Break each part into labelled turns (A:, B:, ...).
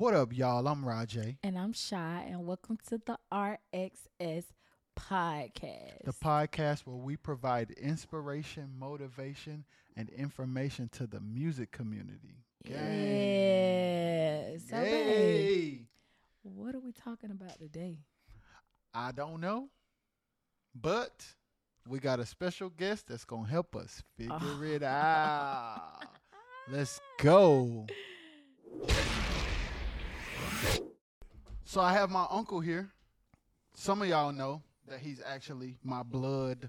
A: What up, y'all? I'm Rajay.
B: And I'm Shy, and welcome to the RXS podcast.
A: The podcast where we provide inspiration, motivation, and information to the music community.
B: Yes. What are we talking about today?
A: I don't know, but we got a special guest that's gonna help us figure
B: Oh.
A: it out. Let's go. So I have my uncle here. Some of y'all know that he's actually my blood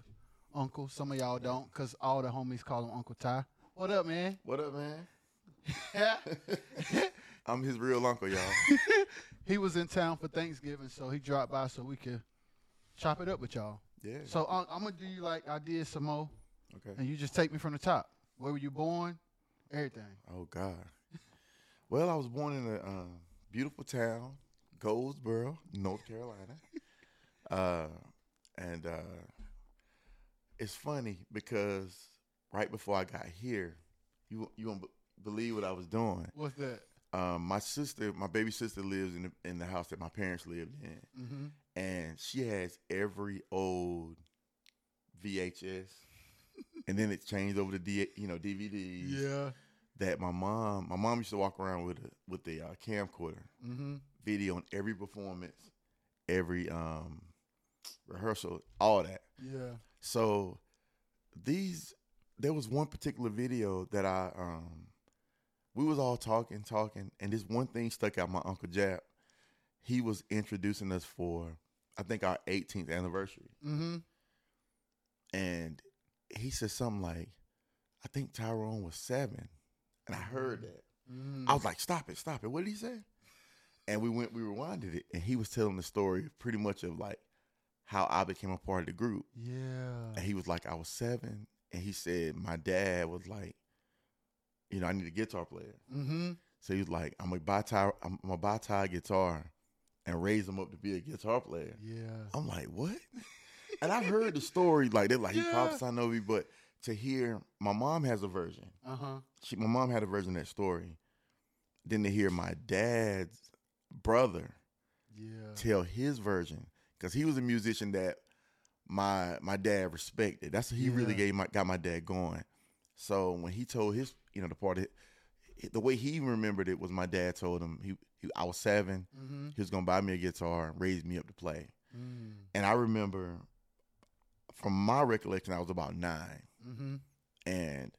A: uncle. Some of y'all don't, cause all the homies call him Uncle Ty. What up, man?
C: What up, man? Yeah. I'm his real uncle, y'all.
A: he was in town for Thanksgiving, so he dropped by so we could chop it up with y'all.
C: Yeah.
A: So uh, I'm gonna do you like I did some more,
C: okay.
A: and you just take me from the top. Where were you born? Everything.
C: Oh God. Well, I was born in a uh, beautiful town, Goldsboro, North Carolina. Uh, and uh, it's funny because right before I got here, you you won't b- believe what I was doing.
A: What's that?
C: Um, my sister, my baby sister, lives in the, in the house that my parents lived in.
A: Mm-hmm.
C: and she has every old VHS, and then it changed over to D, you know DVDs.
A: Yeah.
C: That my mom, my mom used to walk around with a with the uh, camcorder,
A: Mm-hmm.
C: video on every performance, every um rehearsal, all that.
A: Yeah.
C: So these, there was one particular video that I um, we was all talking, talking, and this one thing stuck out. My uncle Jap, he was introducing us for, I think our 18th anniversary,
A: Mm-hmm.
C: and he said something like, "I think Tyrone was seven. And I heard that.
A: mm
C: I was like, "Stop it, stop it!" What did he say? And we went, we rewinded it, and he was telling the story pretty much of like how I became a part of the group.
A: Yeah.
C: And he was like, I was seven. And he said, my dad was like, you know, I need a guitar player.
A: Mm-hmm.
C: So he was like, I'm gonna buy Ty, I'm gonna buy a guitar and raise him up to be a guitar player.
A: Yeah.
C: I'm like, what? and I've heard the story, like they're like, he
A: Yeah.
C: prophesied over me, but to hear my mom has a version.
A: Uh huh.
C: She my mom had a version of that story. Then to hear my dad's brother
A: Yeah.
C: tell his version because he was a musician that my my dad respected. That's what he really gave my got my dad going. So when he told his you know the part of it, the way he remembered it was my dad told him he, he I was seven.
A: Mm-hmm.
C: He was gonna buy me a guitar and raise me up to play.
A: Mm.
C: And I remember from my recollection I was about nine,
A: Mm-hmm.
C: and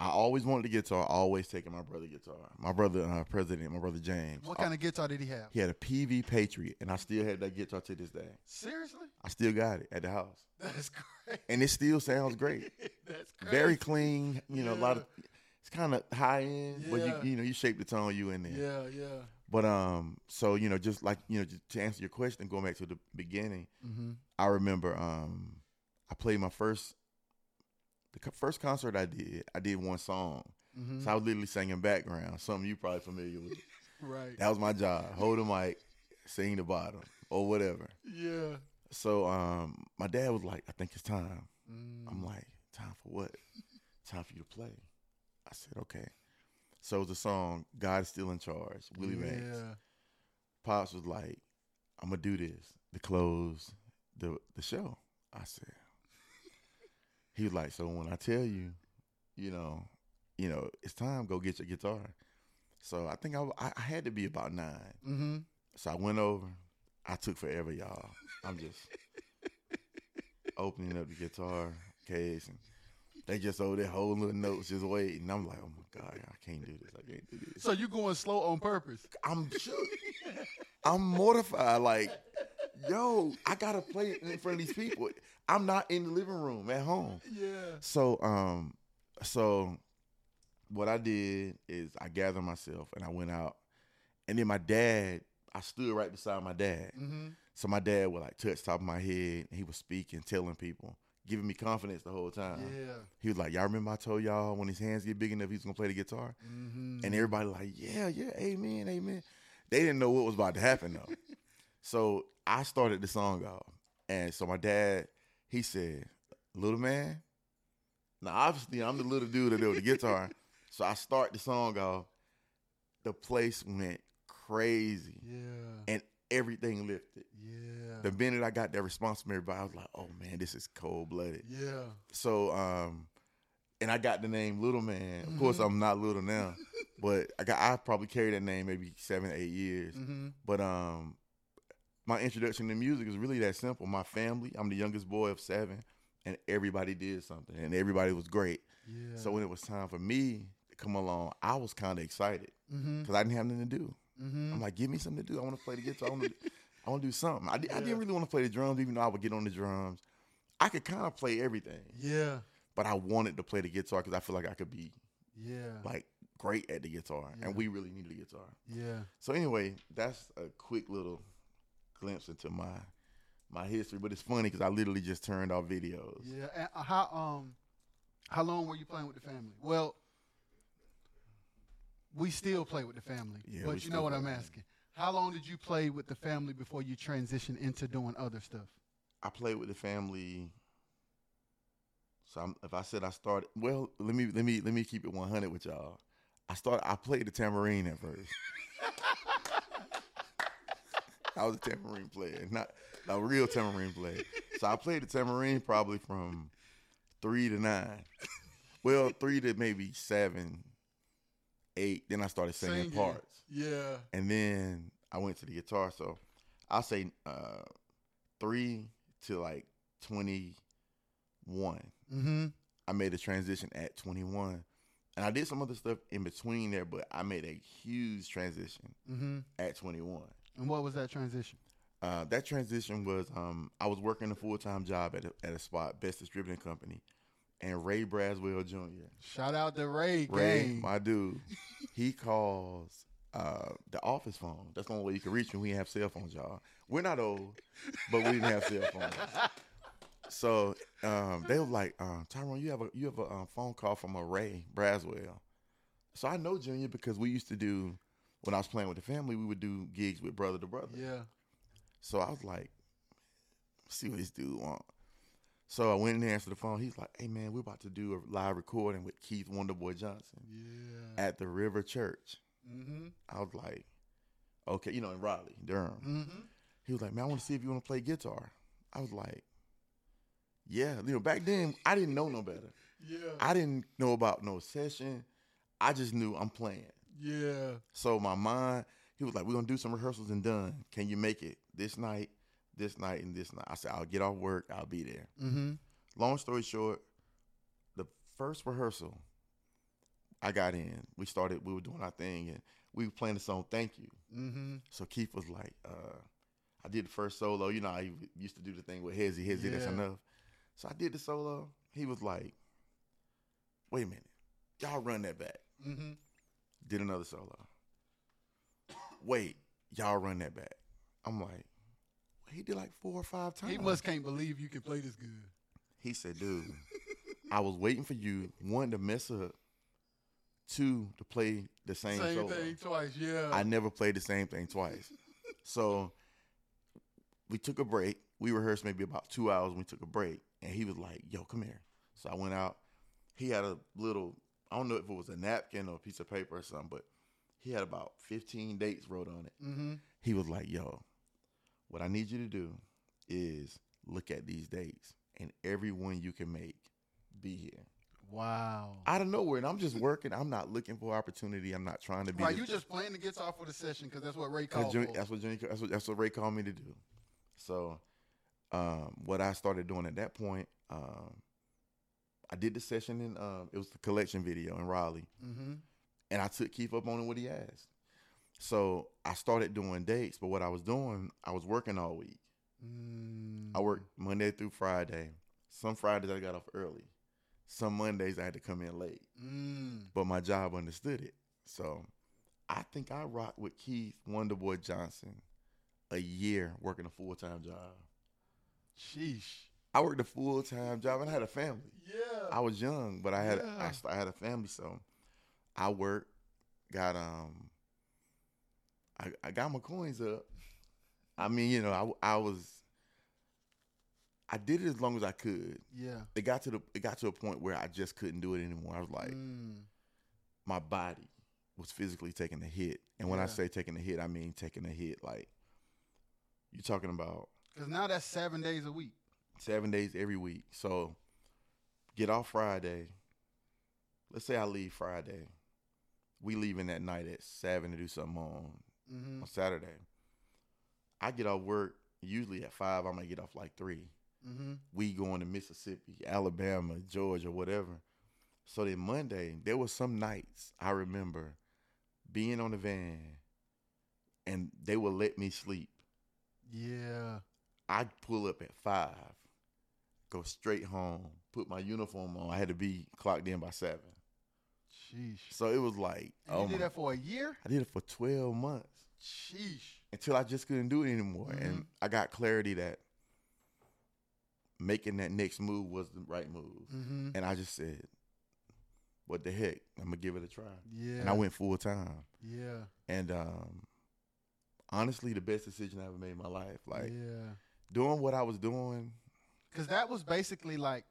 C: I always wanted a guitar. Always taking my brother guitar. My brother uh, president, my brother James.
A: What kind of guitar did he have?
C: He had a Peavey Patriot, and I still have that guitar to this day.
A: Seriously?
C: I still got it at the house,
A: That's great.
C: and it still sounds great.
A: That's great.
C: Very clean. You know, a lot of it's kind of high end, but you you know you shape the tone you in there.
A: Yeah. Yeah.
C: But um, so you know, just like you know, to answer your question, going back to the beginning,
A: Mm-hmm.
C: I remember um, I played my first the first concert I did. I did one song,
A: Mm-hmm.
C: so I was literally singing background, something you probably familiar with.
A: right.
C: That was my job: hold the mic, sing the bottom, or whatever.
A: Yeah.
C: So um, my dad was like, "I think it's time."
A: Mm.
C: I'm like, time for what? time for you to play. I said, okay. So it was a song, God is Still in Charge, Willie.
A: Yeah.
C: Pops was like, I'm gonna do this to close the the show. I said, he was like, so when I tell you, you know, you know, it's time, go get your guitar. So I think I, I had to be about nine.
A: Mm-hmm.
C: So I went over. I took forever, y'all. I'm just opening up the guitar case and they just over there holding little notes, just waiting. I'm like, oh my god, I can't do this. I can't do this.
A: So you going slow on purpose?
C: I'm shook. I'm mortified. Like, yo, I gotta play it in front of these people. I'm not in the living room at home.
A: Yeah.
C: So, um, so what I did is I gathered myself and I went out, and then my dad, I stood right beside my dad.
A: Mm-hmm.
C: So my dad would like touch top of my head, and he was speaking, telling people, giving me confidence the whole time.
A: Yeah.
C: He was like, "Y'all remember I told y'all when his hands get big enough, he's gonna play the guitar."
A: Mm-hmm.
C: And everybody like, "Yeah, yeah, amen, amen." They didn't know what was about to happen though. so I started the song off, and so my dad, he said, "Little man." Now obviously I'm the little dude that did the guitar, so I start the song off. The place went crazy,
A: Yeah.
C: and everything lifted.
A: Yeah.
C: The minute I got that response from everybody, I was like, "Oh man, this is cold blooded."
A: yeah.
C: So, um, and I got the name Little Man. Of course,
A: Mhm.
C: I'm not little now, but I got I probably carried that name maybe seven, eight years.
A: Mm-hmm.
C: But um, my introduction to music is really that simple. My family, I'm the youngest boy of seven, and everybody did something, and everybody was great.
A: Yeah.
C: So when it was time for me to come along, I was kind of excited
A: mm-hmm.
C: because I didn't have nothing to do.
A: Mm-hmm.
C: I'm like, give me something to do. I want to play the guitar. I want to, I want to do something. I, di- I didn't really want to play the drums, even though I would get on the drums. I could kind of play everything,
A: yeah.
C: but I wanted to play the guitar because I feel like I could be
A: Yeah.
C: like great at the guitar,
A: Yeah.
C: and we really needed a guitar.
A: yeah.
C: So anyway, that's a quick little glimpse into my my history. But it's funny because I literally just turned off videos.
A: Yeah. And how um how long were you playing with the family? Well, we still play with the family.
C: Yeah,
A: but you know what I'm asking. How long did you play with the family before you transitioned into doing other stuff?
C: I played with the family. So I'm, if I said I started, well, let me let me let me keep it 100 with y'all. I started. I played the tambourine at first. I was a tambourine player, not a real tambourine player. So I played the tambourine probably from three to nine. Well, three to maybe seven, eight. Then I started singing,
A: Singing.
C: parts,
A: Yeah.
C: and then I went to the guitar. So I'll say uh, three to like twenty one.
A: Mm-hmm.
C: I made a transition at 21. And I did some other stuff in between there, but I made a huge transition
A: Mm-hmm.
C: at 21.
A: And what was that transition?
C: Uh, that transition was um, I was working a full time job at a, at a spot, Best Distributing Company, and Ray Braswell Jr.
A: Shout out to Ray.
C: Ray,
A: gang.
C: my dude, he calls uh, the office phone. That's the only way you can reach me. We didn't have cell phones, y'all. We're not old, but we didn't have cell phones. So um, they were like, um, Tyrone, you have a you have a um, phone call from a Ray Braswell. So I know Junior because we used to do when I was playing with the family, we would do gigs with brother to brother.
A: yeah.
C: So I was like, see what this dude want. So I went in there, and answered the phone. He's like, hey man, we're about to do a live recording with Keith Wonderboy Johnson
A: Yeah.
C: at the River Church.
A: Mm-hmm.
C: I was like, okay, you know, in Raleigh, Durham.
A: Mm-hmm.
C: He was like, man, I want to see if you want to play guitar. I was like, yeah. You know, back then I didn't know no better.
A: Yeah.
C: I didn't know about no session. I just knew I'm playing.
A: Yeah.
C: So my mind, he was like, we're gonna do some rehearsals and done. Can you make it this night, this night, and this night? I said, I'll get off work. I'll be there.
A: Mm-hmm.
C: Long story short, the first rehearsal, I got in. We started. We were doing our thing, and we were playing the song "Thank You."
A: Mm-hmm.
C: So Keith was like, uh, I did the first solo. You know, I used to do the thing with Hezzy, Hezzy, that's enough. So I did the solo. He was like, wait a minute. Y'all run that back.
A: Mm-hmm.
C: Did another solo. Wait, y'all run that back. I'm like, he did like four or five times.
A: He must can't believe you can play this good.
C: He said, dude, I was waiting for you, one, to mess up, two, to play the same,
A: Same
C: solo.
A: thing twice. Yeah.
C: I never played the same thing twice. so we took a break. We rehearsed maybe about two hours. We took a break, and he was like, "Yo, come here." So I went out. He had a little. I don't know if it was a napkin or a piece of paper or something, but he had about 15 dates wrote on it.
A: mm-hmm.
C: He was like, "Yo, what I need you to do is look at these dates, and every one you can make, be here."
A: Wow.
C: Out of nowhere, and I'm just working. I'm not looking for opportunity. I'm not trying to be.
A: Right, you just playing the guitar for the session because that's what Ray called
C: Junior, that's what Junior, that's what that's what Ray called me to do. So, um, what I started doing at that point, um, I did the session in um, it was the collection video in Raleigh,
A: Mm-hmm.
C: and I took Keith up on it what he asked. So I started doing dates, but what I was doing, I was working all week.
A: Mm.
C: I worked Monday through Friday. Some Fridays I got off early. Some Mondays I had to come in late.
A: Mm.
C: But my job understood it. So I think I rocked with Keith Wonderboy Johnson a year working a full time job.
A: Sheesh.
C: I worked a full time job and I had a family.
A: Yeah.
C: I was young, but I had I
A: Yeah.
C: st- I, had a family, so I worked, got um, I, I got my coins up. I mean, you know, I I was, I did it as long as I could.
A: yeah.
C: It got to the it got to a point where I just couldn't do it anymore. I was like,
A: Mm.
C: my body was physically taking a hit And when I say taking a hit, I mean taking a hit like you're talking about
A: Because now that's seven days a week.
C: Seven days every week. So get off Friday. Let's say I leave Friday. We leaving that night at seven to do something on
A: Mm-hmm.
C: on Saturday. I get off work usually at five. I might get off like three.
A: Mm-hmm.
C: We going to Mississippi, Alabama, Georgia, whatever. So then Monday, there was some nights I remember being on the van, and they would let me sleep.
A: Yeah.
C: I'd pull up at five, go straight home, put my uniform on. I had to be clocked in by seven.
A: Sheesh.
C: So it was like,
A: And
C: oh
A: you did that for a year?
C: I did it for twelve months.
A: Sheesh.
C: until I just couldn't do it anymore.
A: Mhm.
C: And I got clarity that making that next move was the right move.
A: Mm-hmm.
C: And I just said, what the heck? I'm gonna give it a try.
A: Yeah.
C: And I went full time.
A: Yeah.
C: And um honestly the best decision I ever made in my life. Like
A: yeah.
C: doing what I was doing,
A: Because that was basically like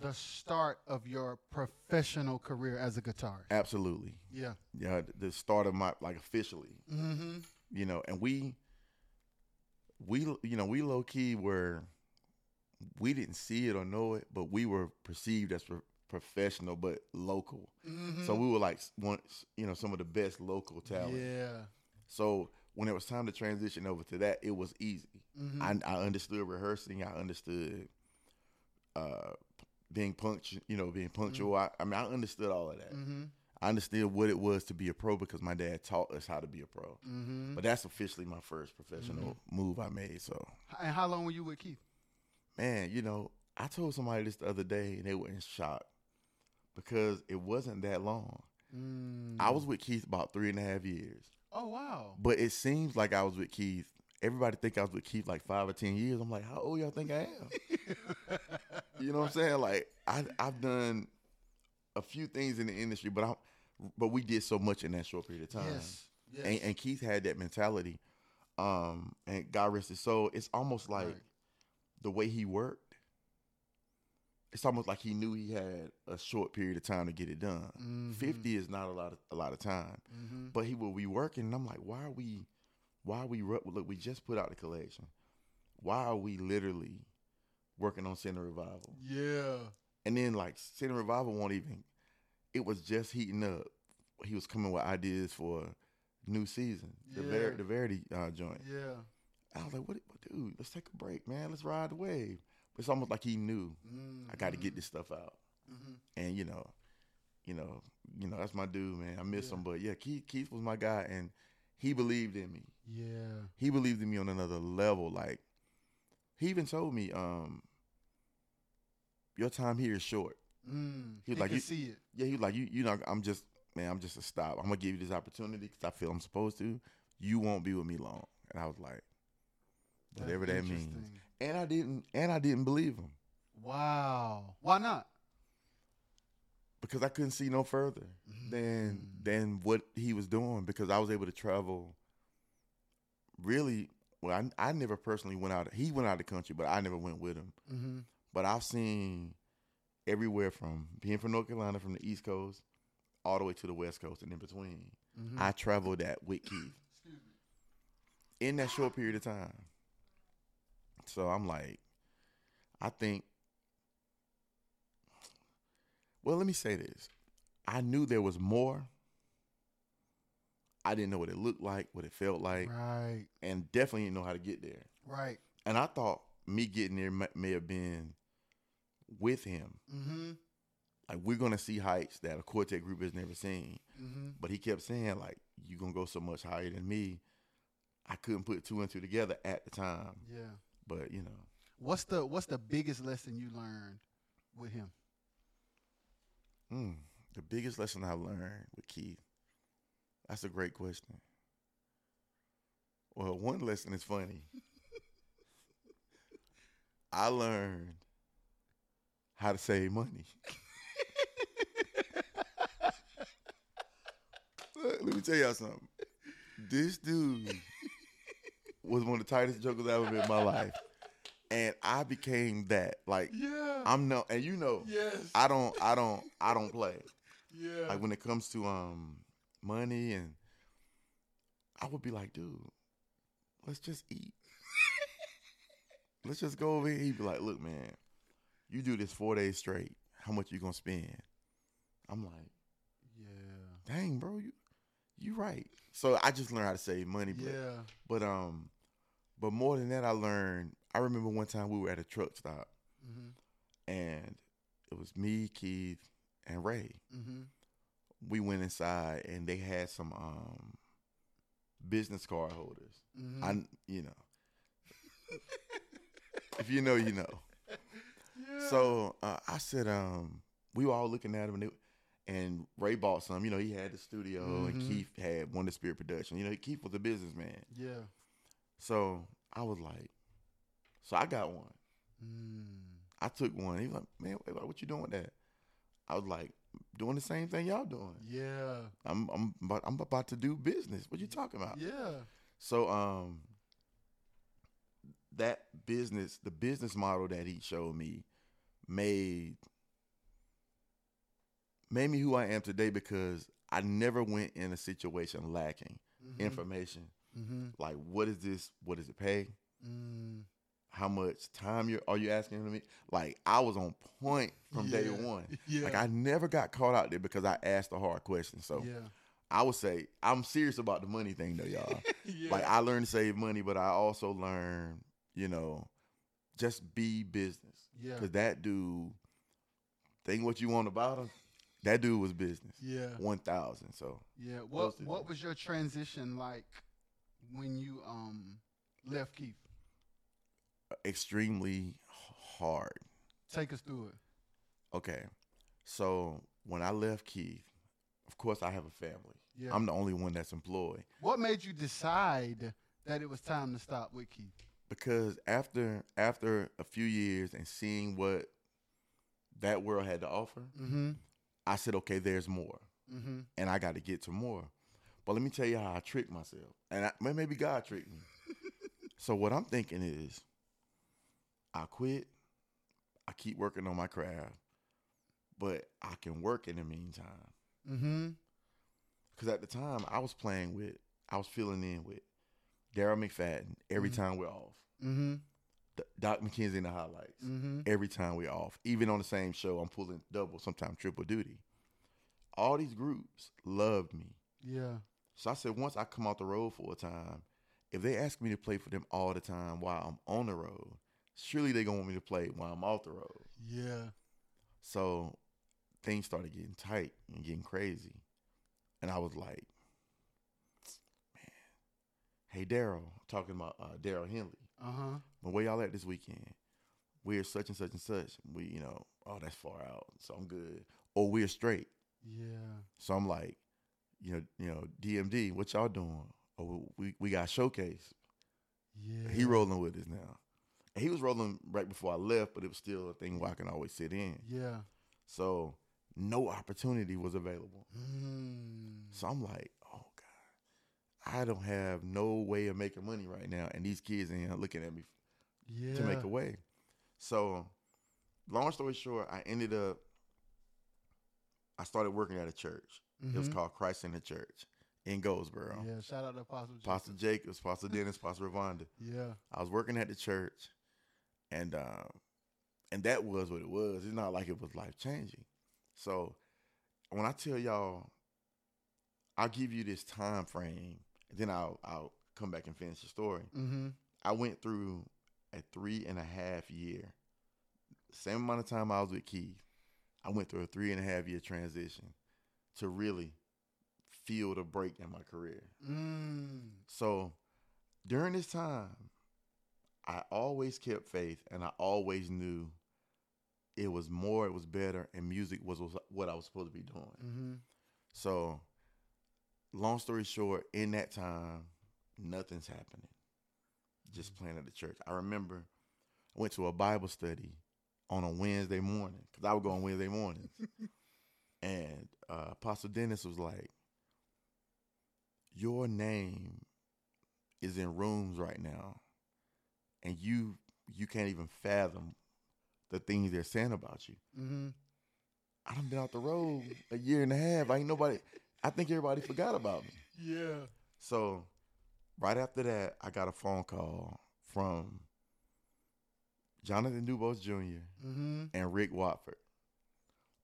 A: the start of your professional career as a guitarist.
C: absolutely.
A: Yeah.
C: Yeah, the start of my like officially.
A: Mm-hmm.
C: you know, and we, we, you know, we low key were, we didn't see it or know it, but we were perceived as pro- professional but local.
A: mm-hmm.
C: So we were like one, you know, some of the best local talent.
A: Yeah.
C: So when it was time to transition over to that, it was easy.
A: Mm-hmm.
C: I, I understood rehearsing. I understood uh, being punctual. You know, being punctual. I, I mean, I understood all of that.
A: mm-hmm.
C: I understood what it was to be a pro because my dad taught us how to be a pro.
A: Mm-hmm.
C: But that's officially my first professional move I made. So,
A: And how long were you with Keith?
C: man, you know, I told somebody this the other day and they were in shock because it wasn't that long.
A: Mm.
C: I was with Keith about three and a half years,
A: Oh wow.
C: but it seems like I was with Keith. Everybody think I was with Keith like five or ten years. I'm like, how old y'all think I am? you know what I'm saying? Like, I I've done a few things in the industry, but I'm but we did so much in that short period of time.
A: Yes. Yes.
C: and, and Keith had that mentality. Um, and God rest his soul. It's almost like
A: Right.
C: the way he worked. It's almost like he knew he had a short period of time to get it done.
A: Mhm.
C: Fifty is not a lot of a lot of time,
A: Mm-hmm.
C: but he will be working. And I'm like, why are we? Why are we? Look, we just put out the collection. Why are we literally working on Center Revival?
A: Yeah.
C: And then like Center Revival won't even. It was just heating up. He was coming with ideas for new season, the Ver-
A: Yeah.
C: the Verity uh, joint.
A: Yeah.
C: I was like, what, dude? Let's take a break, man. Let's ride the wave. It's almost like he knew I got to get this stuff out.
A: Mm-hmm.
C: And you know, you know, you know, that's my dude, man. I miss
A: Yeah.
C: him, but yeah, Keith, Keith was my guy, and he believed in me.
A: Yeah.
C: He believed in me on another level. Like he even told me, um, your time here is short.
A: Mm.
C: He
A: He
C: like, you-
A: see it.
C: Yeah, he was like, you, you know, I'm just, man, I'm just a stop. I'm gonna give you this opportunity because I feel I'm supposed to. You won't be with me long. And I was like, whatever that means. And I didn't, and I didn't believe him
A: Wow. Why not?
C: because I couldn't see no further than
A: Mm.
C: than what he was doing because I was able to travel. Really, well, I, I never personally went out. He went out of the country, but I never went with him.
A: Mm-hmm.
C: But I've seen everywhere from being from North Carolina, from the East Coast, all the way to the West Coast, and in between.
A: Mm-hmm.
C: I traveled that with Keith in that short period of time. So I'm like, I think. Well, let me say this. I knew there was more. I didn't know what it looked like, what it felt like,
A: right.
C: and definitely didn't know how to get there.
A: Right.
C: And I thought me getting there may, may have been with him.
A: Mm-hmm.
C: Like we're gonna see heights that a quartet group has never seen.
A: Mm-hmm.
C: But he kept saying like, you're gonna go so much higher than me." I couldn't put two and two together at the time,
A: Yeah.
C: But you know,
A: What's the What's the biggest lesson you learned with him?
C: mm, the biggest lesson I learned with Keith. That's a great question. Well, one lesson is funny. I learned how to save money. Look, Let me tell y'all something. This dude was one of the tightest jokers I ever met in my life. And I became that. Like
A: Yeah.
C: I'm no and you know
A: yes.
C: I don't I don't I don't play.
A: yeah.
C: Like when it comes to um money and I would be like, dude, let's just eat. let's just go over here. He'd be like, look, man, you do this four days straight. How much you gonna spend? I'm like,
A: Yeah.
C: dang, bro, you you right. So I just learned how to save money. But,
A: Yeah.
C: but um, but more than that, I learned. I remember one time we were at a truck stop,
A: Mm-hmm.
C: and it was me, Keith, and Ray.
A: Mm-hmm.
C: We went inside, and they had some um business card holders.
A: Mm-hmm.
C: I, you know, if you know, you know. So uh, I said, um, we were all looking at them, and, they, and Ray bought some. You know, he had the studio, and
A: Mhm.
C: Keith had One Wonder Spirit Production. You know, Keith was a businessman.
A: yeah.
C: So I was like, so I got one.
A: Mm.
C: I took one. He was like, man, what you doing with that? I was like, doing the same thing y'all doing.
A: Yeah.
C: I'm I'm about, I'm about to do business. What you talking about?
A: Yeah.
C: So um that business, the business model that he showed me made made me who I am today because I never went in a situation lacking
A: Mhm.
C: information.
A: Mm-hmm.
C: Like what is this? What does it pay?
A: Mm.
C: How much time you are you asking me? Like I was on point from day one.
A: Yeah.
C: Like I never got caught out there because I asked the hard question. So
A: yeah.
C: I would say I'm serious about the money thing though, y'all.
A: yeah.
C: Like I learned to save money, but I also learned, you know, just be business.
A: yeah.
C: Cause that dude, think what you want about him. That dude was business.
A: Yeah.
C: One thousand. So
A: Yeah. What. What was your transition like when you um left Keith?
C: extremely hard.
A: Take us through it.
C: Okay. So when I left Keith, of course I have a family.
A: Yeah.
C: I'm the only one that's employed.
A: what made you decide that it was time to stop with Keith?
C: Because after after a few years and seeing what that world had to offer,
A: Mm-hmm.
C: I said, okay, there's more.
A: Mm-hmm.
C: and I got to get to more. But let me tell you how I tricked myself, and I, maybe God tricked me. so what I'm thinking is, I quit. I keep working on my craft, but I can work in the meantime.
A: Mm-hmm.
C: Because at the time I was playing with, I was filling in with Daryl McFadden every
A: Mhm.
C: time we're off.
A: Mm-hmm.
C: Doc McKenzie in the highlights
A: Mm-hmm.
C: every time we're off. Even on the same show, I'm pulling double, sometimes triple duty. All these groups loved me.
A: Yeah.
C: So I said, once I come off the road for a time, if they ask me to play for them all the time while I'm on the road, surely they're gonna want me to play while I'm off the road.
A: Yeah.
C: So things started getting tight and getting crazy, and I was like, man, hey Daryl, talking about uh, Daryl Henley,
A: Uh-huh.
C: But where y'all at this weekend? We're such and such and such. We, you know, oh that's far out, so I'm good. Or we're straight.
A: Yeah.
C: So I'm like, you know, you know, DMD, what y'all doing? Oh, we we got showcase.
A: Yeah.
C: He rolling with us now. And he was rolling right before I left, but it was still a thing where I can always sit in.
A: Yeah.
C: So no opportunity was available.
A: Mm.
C: So I'm like, oh God, I don't have no way of making money right now, and these kids in here looking at me
A: Yeah.
C: to make a way. So, long story short, I ended up. I started working at a church. It was
A: Mhm.
C: called Christ in the Church in Goldsboro.
A: Yeah. Shout out to Apostle.
C: Pastor Jacobs, Pastor Dennis, Pastor Ravonda.
A: Yeah.
C: I was working at the church, and um, and that was what it was. It's not like it was life changing. So when I tell y'all, I'll give you this time frame, and then I'll I'll come back and finish the story.
A: Mm-hmm.
C: I went through a three and a half year, same amount of time I was with Keith. I went through a three and a half year transition to really feel the break in my career.
A: Mm.
C: So during this time, I always kept faith and I always knew it was more, it was better, and music was, was what I was supposed to be doing.
A: Mm-hmm.
C: So, long story short, in that time, nothing's happening. Just playing at the church. I remember I went to a Bible study on a Wednesday morning because I would go on Wednesday mornings. and uh, Apostle Dennis was like, Your name is in rooms right now, and you you can't even fathom the things they're saying about you.
A: Mm-hmm.
C: I done been out the road a year and a half. I ain't nobody. I think everybody forgot about me.
A: Yeah.
C: So right after that, I got a phone call from Jonathan Dubose Jr.
A: Mm-hmm.
C: and Rick Watford.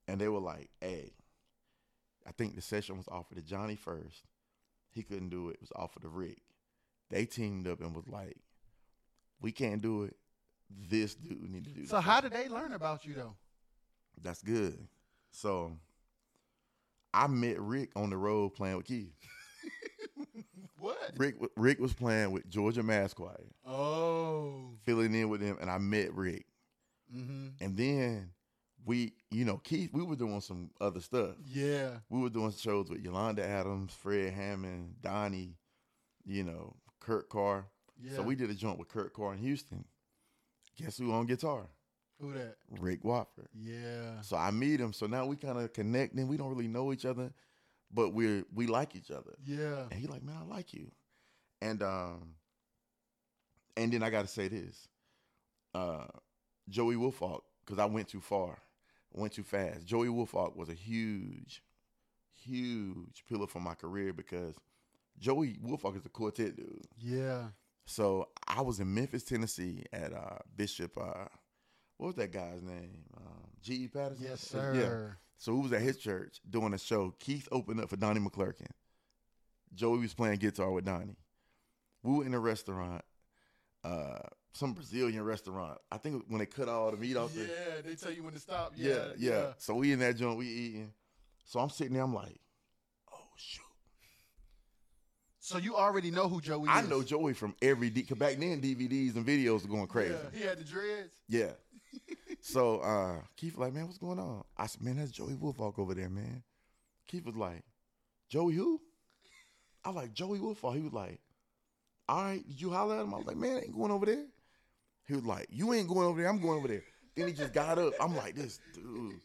C: And they were like, hey, I think the session was offered to Johnny first. He couldn't do it. It was offered to Rick. They teamed up and was like, we can't do it. This dude need to do that.
A: So
C: the
A: how did they learn about you though?
C: That's good. So I met Rick on the road playing with Keith.
A: What?
C: Rick Rick was playing with Georgia Mass Choir,
A: Oh.
C: filling in with him, and I met Rick.
A: Mm-hmm.
C: And then we, you know, Keith, we were doing some other stuff.
A: Yeah.
C: We were doing shows with Yolanda Adams, Fred Hammond, Donnie, you know, Kurt Carr.
A: Yeah.
C: So we did a joint with Kurt Carr in Houston. Guess who on guitar?
A: Who that?
C: Rick Watford.
A: Yeah.
C: So I meet him. So now we kind of connecting. We don't really know each other, but we're we like each other.
A: Yeah.
C: And he like, man, I like you. And um, and then I got to say this, uh, Joey Woolfalk, because I went too far, went too fast. Joey Woolfalk was a huge, huge pillar for my career because Joey Woolfalk is a quartet dude.
A: Yeah.
C: So I was in Memphis, Tennessee, at uh, Bishop. Uh, what was that guy's name? Um, G. E. Patterson.
A: Yes,
C: Yeah. So we was at his church doing a show. Keith opened up for Donnie McClurkin. Joey was playing guitar with Donnie. We were in a restaurant, uh, some Brazilian restaurant. I think when they cut all the meat off the
A: Yeah, they tell you when to stop.
C: yeah, yeah, So we in that joint, we eating. So I'm sitting there, I'm like, oh shoot.
A: So you already know who Joey
C: I
A: is.
C: I know Joey from every D back then DVDs and videos were going crazy.
A: Yeah, he had the dreads.
C: Yeah. So uh Keith like, man, what's going on? I said, man, that's Joey Woolfalk over there, man. Keith was like, Joey who? I was like Joey Woolfalk. He was like, all right, did you holler at him? I was like, man, I ain't going over there. He was like, you ain't going over there. I'm going over there. Then he just got up. I'm like, this dude.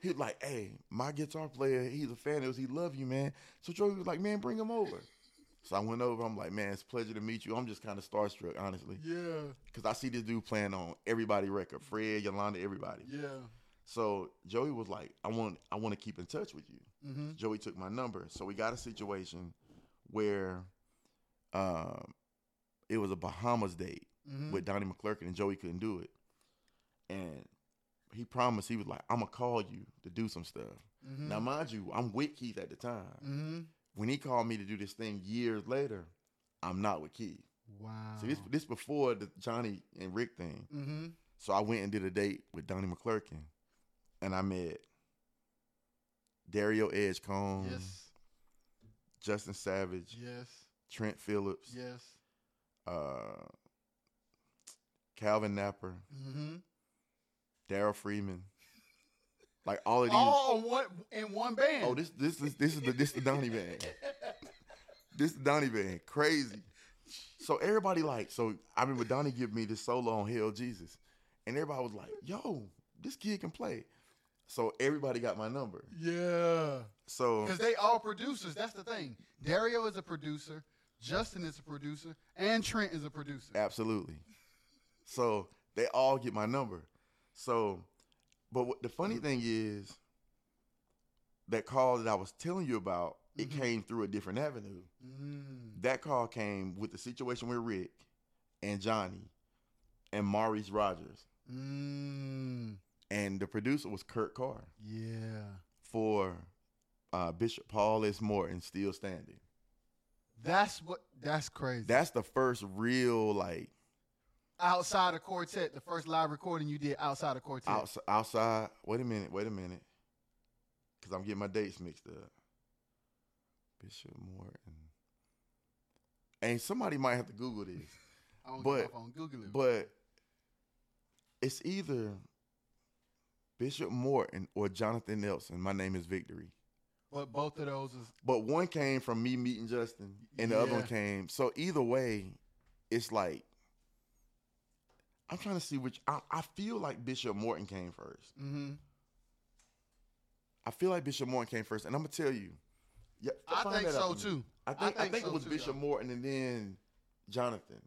C: He was like, hey, my guitar player, he's a fan of. He love you, man. So Joey was like, man, bring him over. So I went over. I'm like, man, it's a pleasure to meet you. I'm just kind of starstruck, honestly
A: Yeah,
C: because I see this dude playing on everybody record, Fred, Yolanda, everybody.
A: yeah.
C: So Joey was like, I want, I want to keep in touch with you.
A: Mm-hmm.
C: Joey took my number, so we got a situation where, um, it was a Bahamas date
A: Mm-hmm.
C: with Donnie McClurkin, and Joey couldn't do it, and he promised he was like, I'm gonna call you to do some stuff.
A: mm-hmm.
C: Now, mind you, I'm with Keith at the time. When he called me to do this thing years later, I'm not with Keith.
A: Wow.
C: See, this this before the Johnny and Rick thing.
A: Mm-hmm.
C: So I went and did a date with Donnie McClurkin, and I met Dario Edgecombe,
A: Yes.
C: Justin Savage,
A: Yes.
C: Trent Phillips,
A: Yes.
C: uh, Calvin Napper,
A: Mm-hmm.
C: Daryl Freeman, like all of these.
A: All in one in one band.
C: Oh, this this is this is the this the Donnie band. this the Donnie band, crazy. So everybody like, so I remember Donnie give me this solo on Hell Jesus, and everybody was like, "Yo, this kid can play." So everybody got my number.
A: Yeah.
C: So
A: Because they all producers. That's the thing. Dario is a producer. Justin is a producer, and Trent is a producer.
C: absolutely. So they all get my number. So, but what, the funny thing is, that call that I was telling you about, it
A: Mhm.
C: came through a different avenue.
A: Mm.
C: That call came with the situation with Rick and Johnny and Maurice Rogers.
A: Mm.
C: And the producer was Kurt Carr
A: Yeah.
C: for uh, Bishop Paul S. Morton, Still Standing.
A: That's what. That's crazy.
C: That's the first real, like,
A: outside of quartet, the first live recording you did outside of quartet.
C: outside, outside. Wait a minute, wait a minute. Because I'm getting my dates mixed up. Bishop Morton. And somebody might have to Google this.
A: I don't
C: but-
A: phone. Google it.
C: But it's either Bishop Morton or Jonathan Nelson. My name is Victory.
A: But both of those is
C: But one came from me meeting Justin, and the other one came. So either way, it's like I'm trying to see which. I, I feel like Bishop Morton came first.
A: mm-hmm.
C: I feel like Bishop Morton came first, and I'm gonna tell you. Yeah,
A: I think so too.
C: I think I
A: think
C: think,
A: so
C: it was
A: too,
C: Bishop
A: though.
C: Morton and then Jonathan.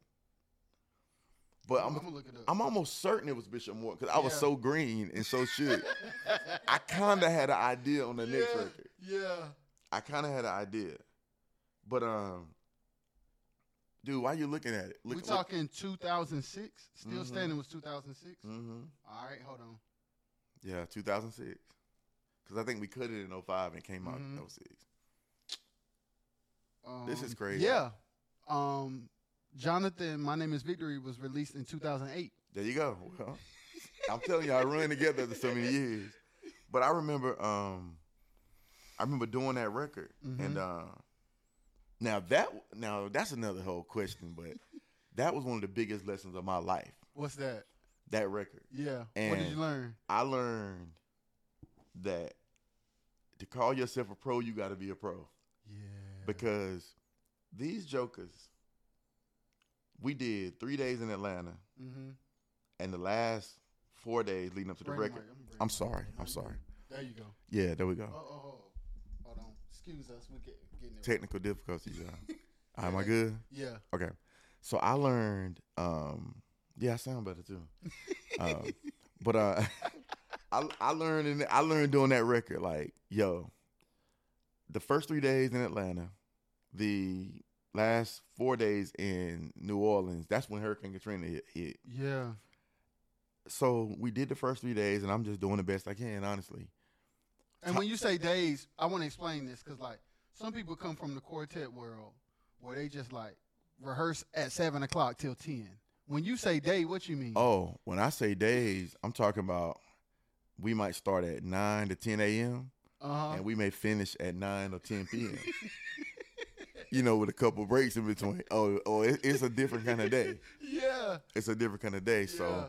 C: But I'm
A: I'm gonna look it up.
C: I'm almost certain it was Bishop Morton because I was
A: Yeah.
C: so green and so shit. I kind of had an idea on the next record.
A: Yeah.
C: I kind of had an idea, but um, dude, why you looking at it?
A: we
C: Look,
A: talking 2006. Still
C: Mhm.
A: standing was 2006.
C: Mm-hmm.
A: All right, hold on.
C: Yeah, 2006. Because I think we cut it in 05 and came out
A: Mhm.
C: in 06.
A: Um,
C: This is crazy.
A: Yeah. Um, Jonathan, my name is Victory was released in 2008.
C: There you go. Well, I'm telling you, I run together for so many years. But I remember, um, I remember doing that record,
A: Mhm.
C: and uh, now that now that's another whole question. But that was one of the biggest lessons of my life.
A: What's that?
C: That record,
A: Yeah. what did you learn?
C: I learned that to call yourself a pro, you got to be a pro.
A: Yeah.
C: because these jokers, we did three days in Atlanta,
A: Mm-hmm.
C: and the last four days leading up to the record. I'm sorry. I'm sorry.
A: There you go.
C: Yeah, there we
A: Oh,
C: go.
A: oh, oh. Hold on. Excuse us. We're get, getting it.
C: Technical difficulties, y'all. Am I good?
A: Yeah.
C: Okay. So I learned. um Yeah, I sound better too. um, but uh, I I learned in I learned doing that record like yo. The first three days in Atlanta, the last four days in New Orleans. That's when Hurricane Katrina hit. hit.
A: Yeah.
C: So we did the first three days, and I'm just doing the best I can, honestly.
A: And when you say days, I want to explain this because, like, some people come from the quartet world where they just like rehearse at seven o'clock till ten. When you say day, what you mean?
C: Oh, when I say days, I'm talking about we might start at nine to ten a.m.
A: uh huh.
C: and we may finish at nine or ten p.m. you know, with a couple breaks in between. Oh, oh, it, it's a different kind of day.
A: yeah.
C: It's a different kind of day. So,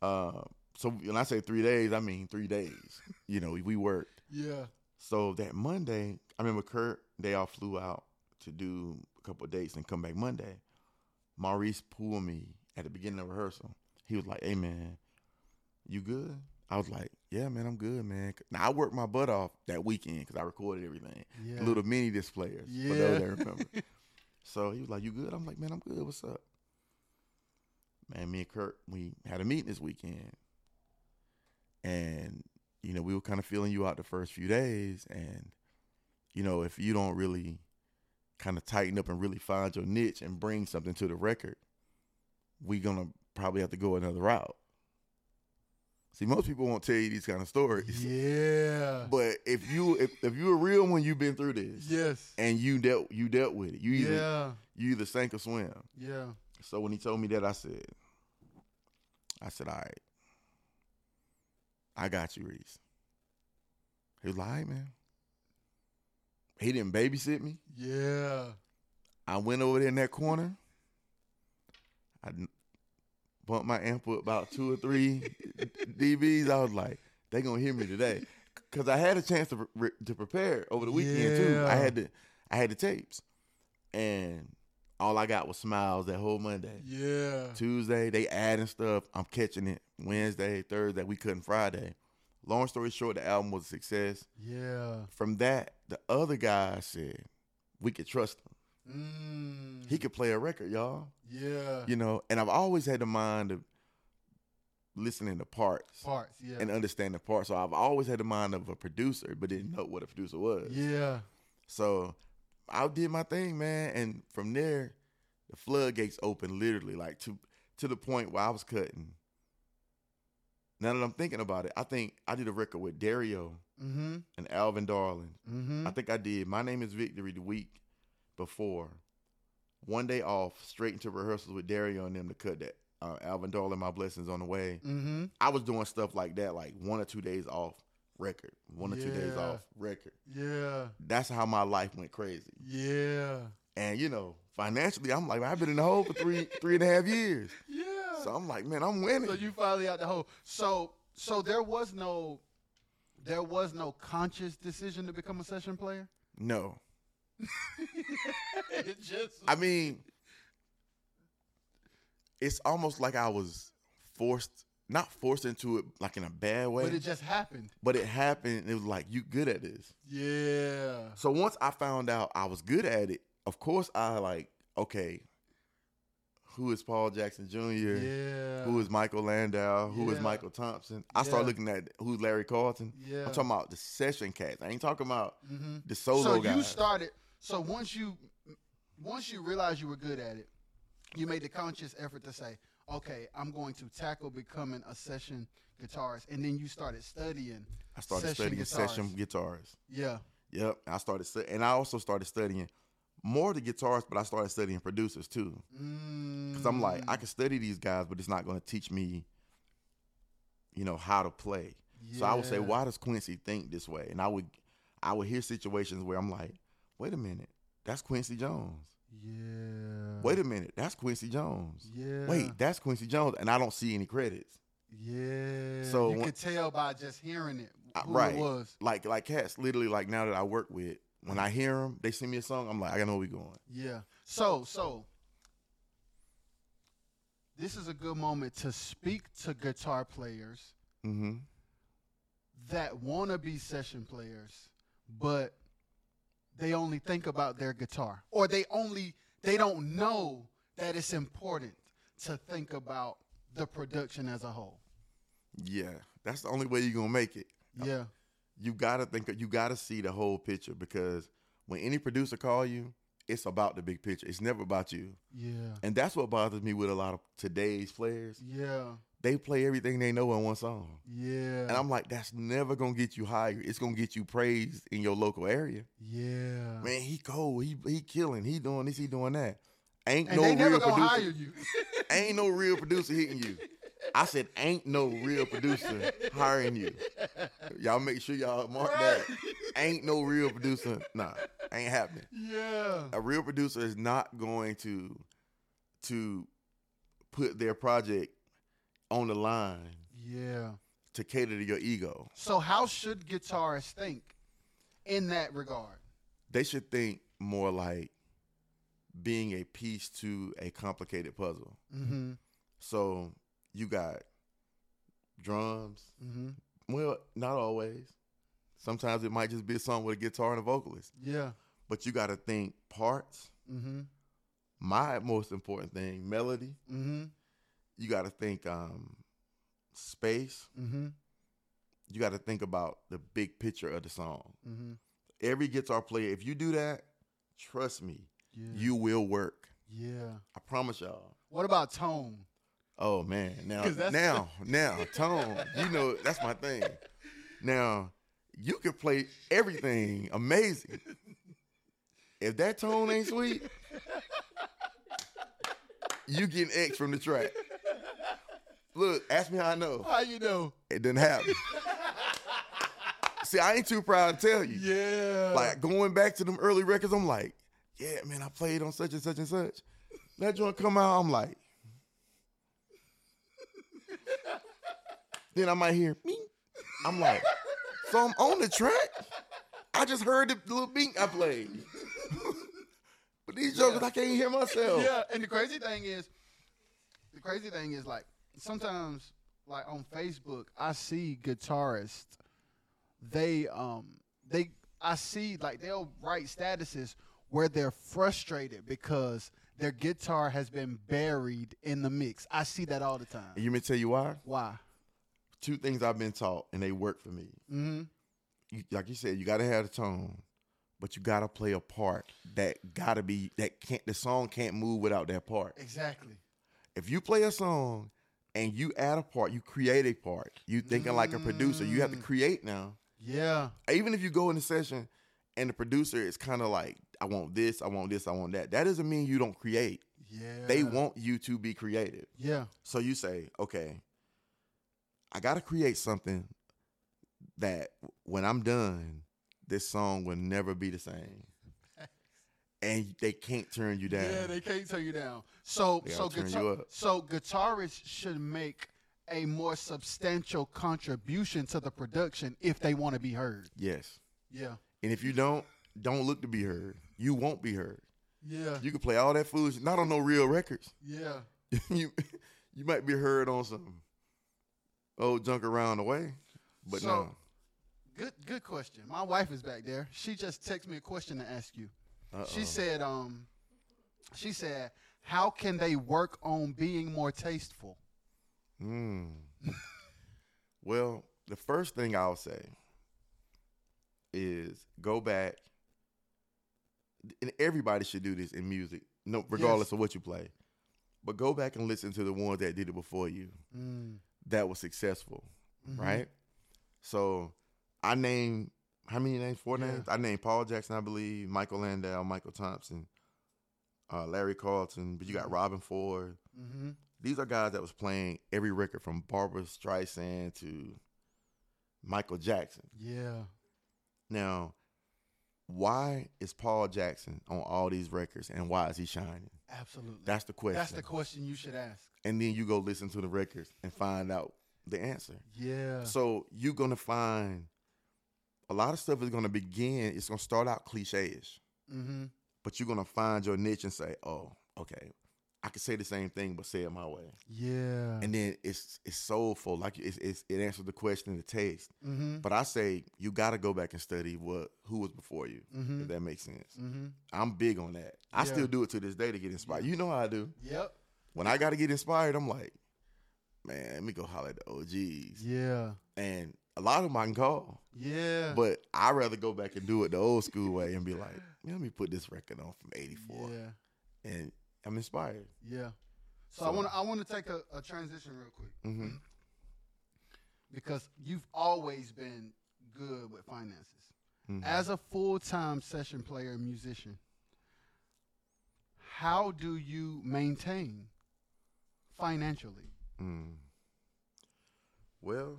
C: uh, so when I say three days, I mean three days. You know, we worked.
A: yeah.
C: So that Monday, I remember Kurt. They all flew out to do a couple of dates and come back Monday. Maurice pulled me at the beginning of rehearsal. He was like, "Hey man, you good?" I was like, "Yeah, man, I'm good, man." Now I worked my butt off that weekend because I recorded everything.
A: Yeah.
C: Little mini disc players for
A: Yeah.
C: those that remember. so he was like, "You good?" I'm like, "Man, I'm good. What's up?" Man, me and Kurt, we had a meeting this weekend, and you know we were kind of feeling you out the first few days, and you know if you don't really kind of tighten up and really find your niche and bring something to the record, we're gonna probably have to go another route. See, most people won't tell you these kind of stories.
A: Yeah.
C: But if you if, if you're a real one, you've been through this
A: yes.
C: and you dealt you dealt with it. You either
A: Yeah.
C: you either sank or swim.
A: Yeah.
C: So when he told me that, I said, I said, all right, I got you, Reese. He was like, all right, man. He didn't babysit me.
A: Yeah.
C: I went over there in that corner. I bumped my amp up about two or three dBs. I was like, they gonna hear me today, because I had a chance to pre- to prepare over the weekend too. I had the I had the tapes, and all I got was smiles that whole Monday.
A: Yeah.
C: Tuesday they adding stuff. I'm catching it. Wednesday, Thursday, we couldn't Friday. Long story short, the album was a success.
A: Yeah.
C: From that, the other guy said we could trust him.
A: Mm.
C: He could play a record, y'all.
A: Yeah.
C: You know, and I've always had the mind of listening to parts
A: Parts. Yeah.
C: and understanding parts. So I've always had the mind of a producer, but didn't know what a producer was.
A: yeah.
C: So I did my thing, man, and from there, the floodgates opened literally, like to to the point where I was cutting. Now that I'm thinking about it, I think I did a record with Dario
A: Mm-hmm.
C: and Alvin Darling.
A: Mm-hmm.
C: I think I did. My name is Victory the week before. One day off, straight into rehearsals with Dario and them to cut that. Uh, Alvin Darling, My Blessings on the Way.
A: Mm-hmm.
C: I was doing stuff like that, like one or two days off record, one or two days off record.
A: Yeah.
C: That's how my life went crazy.
A: Yeah.
C: And you know, financially, I'm like, I've been in the hole for three, three and a half years.
A: Yeah.
C: So I'm like, man, I'm winning.
A: So you finally out the hole. So so there was no there was no conscious decision to become a session player.
C: no,
A: it just
C: I mean, it's almost like I was forced, not forced into it like in a bad way,
A: but it just happened.
C: but it happened. It was like you good at this.
A: Yeah.
C: So once I found out I was good at it, of course I like, okay, who is Paul Jackson Jr.?
A: Yeah.
C: Who is Michael Landau? Who is
A: Yeah.
C: Michael Thompson? I started
A: Yeah.
C: looking at who's Larry Carlton.
A: Yeah.
C: I'm talking about the session cats. I ain't talking about
A: mm-hmm.
C: the solo
A: So
C: guys.
A: you started so once you once you realized you were good at it, you made the conscious effort to say, okay, I'm going to tackle becoming a session guitarist, and then you started studying.
C: I started
A: session
C: studying
A: guitars.
C: session guitars.
A: Yeah.
C: Yep, I started, and I also started studying more the guitars, but I started studying producers too.
A: Mm,
C: Because I'm like, I can study these guys, but it's not going to teach me, you know, how to play. So I would say, why does Quincy think this way? And I would, I would hear situations where I'm like, wait a minute, that's Quincy Jones.
A: Yeah.
C: Wait a minute, that's Quincy Jones.
A: Yeah.
C: Wait, that's Quincy Jones, and I don't see any credits.
A: Yeah.
C: So
A: you
C: when-
A: could tell by just hearing it
C: Uh,
A: who
C: right.
A: it was.
C: Like, like cats, literally, like now that I work with, when I hear them, they send me a song, I'm like, I know where we going.
A: Yeah. So, so this is a good moment to speak to guitar players
C: Mm-hmm.
A: that want to be session players, but they only think about their guitar, or they only they don't know that it's important to think about the production as a whole.
C: Yeah, that's the only way you're gonna make it.
A: Yeah.
C: you gotta think you gotta see the whole picture because when any producer call you, it's about the big picture. It's never about you.
A: Yeah.
C: And that's what bothers me with a lot of today's players.
A: Yeah.
C: They play everything they know in one song.
A: Yeah.
C: And I'm like, that's never gonna get you higher. It's gonna get you praised in your local area.
A: yeah.
C: Man, he cold. He he killing. He doing this. He doing that. Ain't
A: and
C: no real producer. Ain't no real producer hitting you. I said, ain't no real producer hiring you. Y'all make sure y'all mark that. Ain't no real producer. Nah, ain't happening.
A: yeah.
C: A real producer is not going to to put their project on the line
A: Yeah.
C: to cater to your ego.
A: So how should guitarists think in that regard?
C: They should think more like being a piece to a complicated puzzle.
A: Mm-hmm.
C: So you got drums,
A: Mm-hmm.
C: Well, not always. Sometimes it might just be a song with a guitar and a vocalist.
A: Yeah.
C: But you got to think parts.
A: Mm-hmm.
C: My most important thing, melody. You got to think um, space.
A: Mm-hmm.
C: You got to think about the big picture of the song.
A: Mm-hmm.
C: Every guitar player, if you do that, trust me,
A: Yeah.
C: you will work.
A: Yeah.
C: I promise y'all.
A: What about tone?
C: Oh man, now now now tone. You know that's my thing. Now you can play everything amazing. If that tone ain't sweet, you getting X from the track. Look, ask me how I know.
A: How you know?
C: It didn't happen. See, I ain't too proud to tell you.
A: Yeah.
C: Like going back to them early records, I'm like, yeah, man, I played on such and such and such. That joint come out, I'm like. then I might hear me. I'm like, so I'm on the track. I just heard the little beat I played. but these jokers, I can't hear myself.
A: Yeah, and the crazy thing is, the crazy thing is like sometimes like on Facebook, I see guitarists. They um they I see like they'll write statuses where they're frustrated because their guitar has been buried in the mix. I see that all the time.
C: And you may tell you why?
A: Why?
C: Two things I've been taught, and they work for me.
A: Mm-hmm.
C: you, like you said, you got to have the tone, but you got to play a part that got to be that can't the song can't move without that part.
A: Exactly.
C: If you play a song and you add a part, you create a part. You thinking like a producer. You have to
A: Mm.
C: create now.
A: Yeah.
C: Even if you go in the session and the producer is kind of like, I want this, I want this, I want that. That doesn't mean you don't create.
A: Yeah.
C: They want you to be creative.
A: Yeah.
C: So you say, okay, I got to create something that when I'm done, this song will never be the same. And they can't turn you down.
A: Yeah, they can't turn you down. So so guitar- so guitarists should make a more substantial contribution to the production if they want to be heard.
C: yes.
A: Yeah.
C: And if you don't, don't look to be heard. You won't be heard.
A: Yeah.
C: You can play all that foolish, not on no real records.
A: Yeah.
C: you you might be heard on some old junk around the way, but
A: So-
C: no.
A: Good good question. My wife is back there. She just texted me a question to ask you. She said um she said how can they work on being more tasteful?
C: Mm. well, the first thing I'll say is go back, and everybody should do this in music, no, regardless
A: Yes.
C: of what you play. But go back and listen to the ones that did it before you
A: Mm.
C: that was successful,
A: Mhm.
C: right? So I named how many names? Four
A: Yeah.
C: names. I named Paul Jackson, I believe, Michael Landau, Michael Thompson, uh, Larry Carlton. But you got
A: Mhm.
C: Robben Ford.
A: Mm-hmm.
C: These are guys that was playing every record from Barbra Streisand to Michael Jackson.
A: Yeah.
C: Now, why is Paul Jackson on all these records and why is he shining?
A: Absolutely.
C: That's the question.
A: That's the question you should ask.
C: and then you go listen to the records and find out the answer.
A: Yeah.
C: So you're gonna find a lot of stuff is gonna begin. It's gonna start out cliche-ish,
A: mm-hmm.
C: but you're gonna find your niche and say, "Oh, okay, I can say the same thing, but say it my way."
A: Yeah.
C: And then it's it's soulful, like it's, it's it answers the question, the taste.
A: mm-hmm.
C: But I say you got to go back and study what who was before you,
A: Mm-hmm.
C: if that makes sense.
A: Mm-hmm.
C: I'm big on that. I
A: Yeah.
C: still do it to this day to get inspired. You know how I do.
A: Yep.
C: When I got to get inspired, I'm like, man, let me go holler at the OGs.
A: Yeah.
C: And a lot of them I can call.
A: Yeah.
C: But I rather go back and do it the old school way and be like, let me put this record on from '84,
A: Yeah.
C: and I'm inspired.
A: Yeah. So, I want to I want to take a, a transition real quick
C: hmm
A: because you've always been good with finances.
C: hmm
A: As a full time session player and musician, how do you maintain financially?
C: Mm. Well,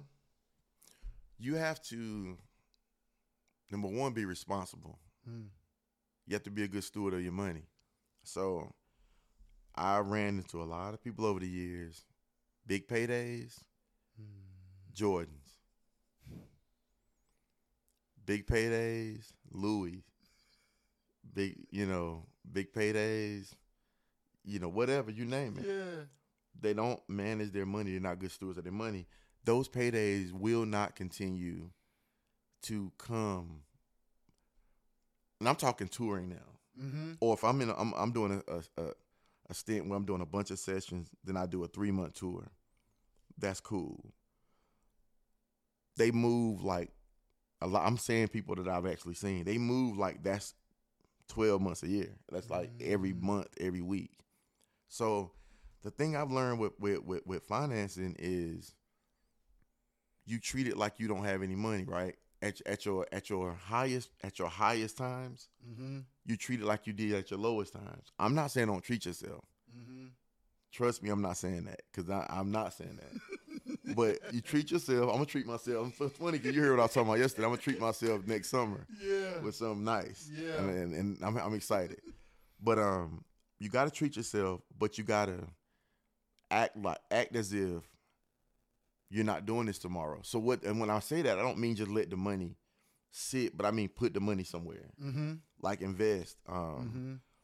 C: you have to number one be responsible.
A: Mm.
C: You have to be a good steward of your money. So, I ran into a lot of people over the years, big paydays, Jordans. Big paydays, Louis. Big, you know, big paydays, you know, whatever you name it.
A: Yeah.
C: They don't manage their money. They're not good stewards of their money. Those paydays will not continue to come. And I'm talking touring now.
A: Mm-hmm.
C: Or if I'm in, a, I'm I'm doing a, a a stint where I'm doing a bunch of sessions, then I do a three month tour. That's cool. They move like a lot. I'm saying people that I've actually seen. They move like that's twelve months a year. That's like every
A: Mm.
C: month, every week. So the thing I've learned with with with, with financing is you treat it like you don't have any money, right? At at your at your highest at your highest times,
A: Mm-hmm.
C: you treat it like you did at your lowest times. I'm not saying don't treat yourself.
A: Mm-hmm.
C: Trust me, I'm not saying that because I'm not saying that. but you treat yourself. I'm gonna treat myself. It's funny because you heard what I was talking about yesterday. I'm gonna treat myself next summer
A: Yeah.
C: with something nice.
A: Yeah.
C: and, and, and I'm I'm excited. But um, you got to treat yourself, but you got to act like act as if you're not doing this tomorrow. So what? And when I say that, I don't mean just let the money sit, but I mean put the money somewhere,
A: Mm-hmm.
C: like invest. Um,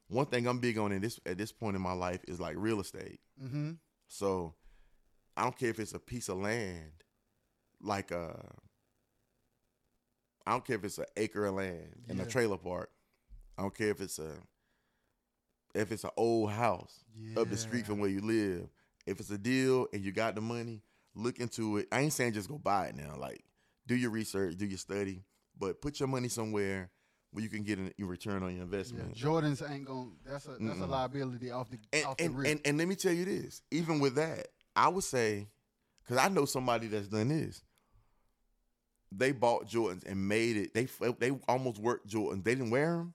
A: Mm-hmm.
C: one thing I'm big on in this at this point in my life is like real estate.
A: Mm-hmm.
C: So I don't care if it's a piece of land, like uh I don't care if it's an acre of land in a trailer park. I don't care if it's a if it's an old house
A: Yeah.
C: up the street from where you live. If it's a deal and you got the money, look into it. I ain't saying just go buy it now. Like do your research, do your study, but put your money somewhere where you can get a return on your
A: Yeah.
C: investment.
A: Jordans ain't going. That's a that's a
C: Mm-mm.
A: liability off the
C: and,
A: off the
C: and,
A: rip.
C: and, and let me tell you this even with that i would say because i know somebody that's done this they bought jordans and made it they they almost worked jordans they didn't wear them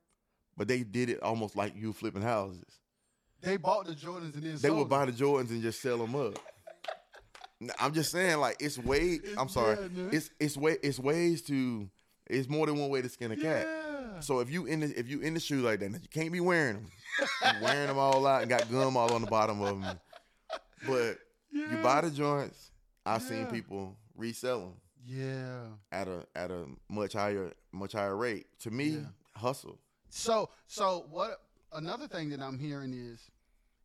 C: but they did it almost like you flipping houses
A: they bought the Jordans and then
C: they
A: sold
C: would buy the jordans and just sell them up i'm just saying like it's way i'm sorry
A: yeah, man.
C: it's it's way it's ways to it's more than one way to skin a cat
A: Yeah.
C: so if you in the if you in the shoe like that, you can't be wearing them. You wearing them all out and got gum all on the bottom of them. But you buy the joints. I've seen people resell them
A: Yeah.
C: at a at a much higher much higher rate. To me,
A: Yeah.
C: hustle.
A: So so what? Another thing that I'm hearing is,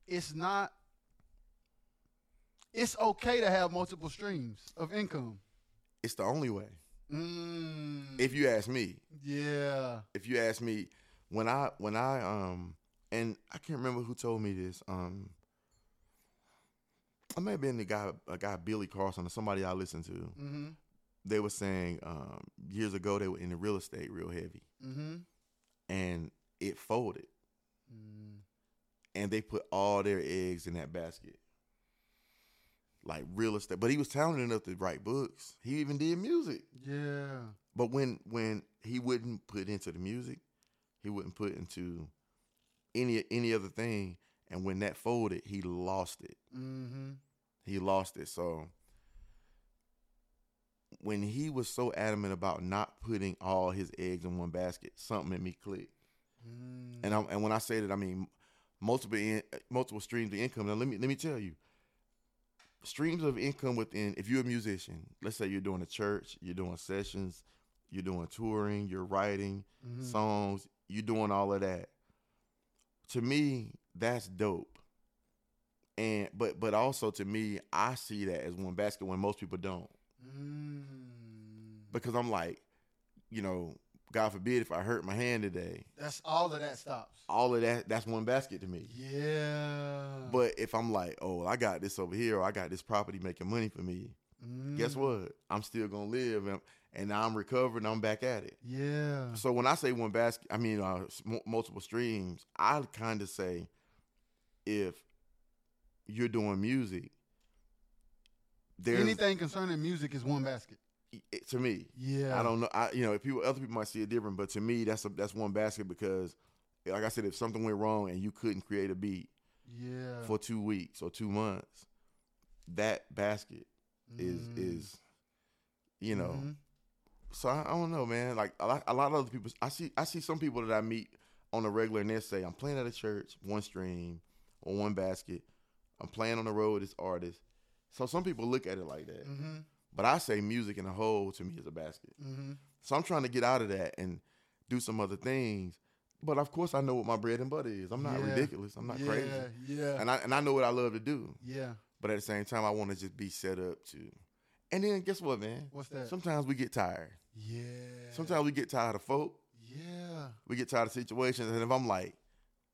A: it's not. It's okay to have multiple streams of income.
C: It's the only way.
A: Mm,
C: If you ask me,
A: yeah.
C: if you ask me, when I when I um and I can't remember who told me this. Um, I may have been the guy a guy Billy Carson or somebody I listened to.
A: Mm-hmm.
C: They were saying um, years ago they were in the real estate real heavy.
A: Mm-hmm.
C: and it folded.
A: Mm.
C: and they put all their eggs in that basket. Like real estate. But he was talented enough to write books. He even did music.
A: Yeah.
C: But when when he wouldn't put into the music, he wouldn't put into any any other thing. And when that folded, he lost it.
A: Mm-hmm.
C: He lost it. So when he was so adamant about not putting all his eggs in one basket, something in me clicked.
A: Mm.
C: And I'm, and when I say that, I mean multiple in, multiple streams of income. Now let me let me tell you, streams of income within. If you're a musician, let's say you're doing a church, you're doing sessions, you're doing touring, you're writing
A: Mhm.
C: songs, you're doing all of that. To me, that's dope. And but but also to me, I see that as one basket when most people don't
A: Mm.
C: because I'm like, you know, God forbid if I hurt my hand today,
A: That's all of that stops.
C: all of that that's one basket to me.
A: Yeah.
C: But if I'm like, oh, I got this over here, or I got this property making money for me, guess
A: Mm.
C: what? I'm still gonna live, and, and now I'm recovered, and I'm back at it.
A: Yeah.
C: So when I say one basket, I mean uh, multiple streams. I kind of say if you're doing music, there's
A: Anything concerning music is one basket.
C: It- to me.
A: Yeah.
C: I don't know. I you know, if people other people might see it different, but to me, that's a, that's one basket because, like I said, if something went wrong and you couldn't create a beat
A: Yeah.
C: for two weeks or two months, that basket is
A: Mm.
C: is, you know.
A: Mhm.
C: So I, I don't know, man. Like a lot, a lot of other people, I see I see some people that I meet on a regular, and they say I'm playing at a church, one stream or one basket. I'm playing on the road with this artist. So some people look at it like that,
A: Mhm.
C: But I say music in a whole to me is a basket.
A: Mhm.
C: So I'm trying to get out of that and do some other things. But of course, I know what my bread and butter is. I'm not
A: Yeah.
C: ridiculous. I'm not
A: yeah,
C: crazy,
A: Yeah.
C: and I and I know what I love to do.
A: yeah.
C: But at the same time, I want to just be set up to. And then guess what, man?
A: What's that?
C: Sometimes we get tired.
A: yeah.
C: Sometimes we get tired of folk.
A: Yeah.
C: We get tired of situations, and if I'm like,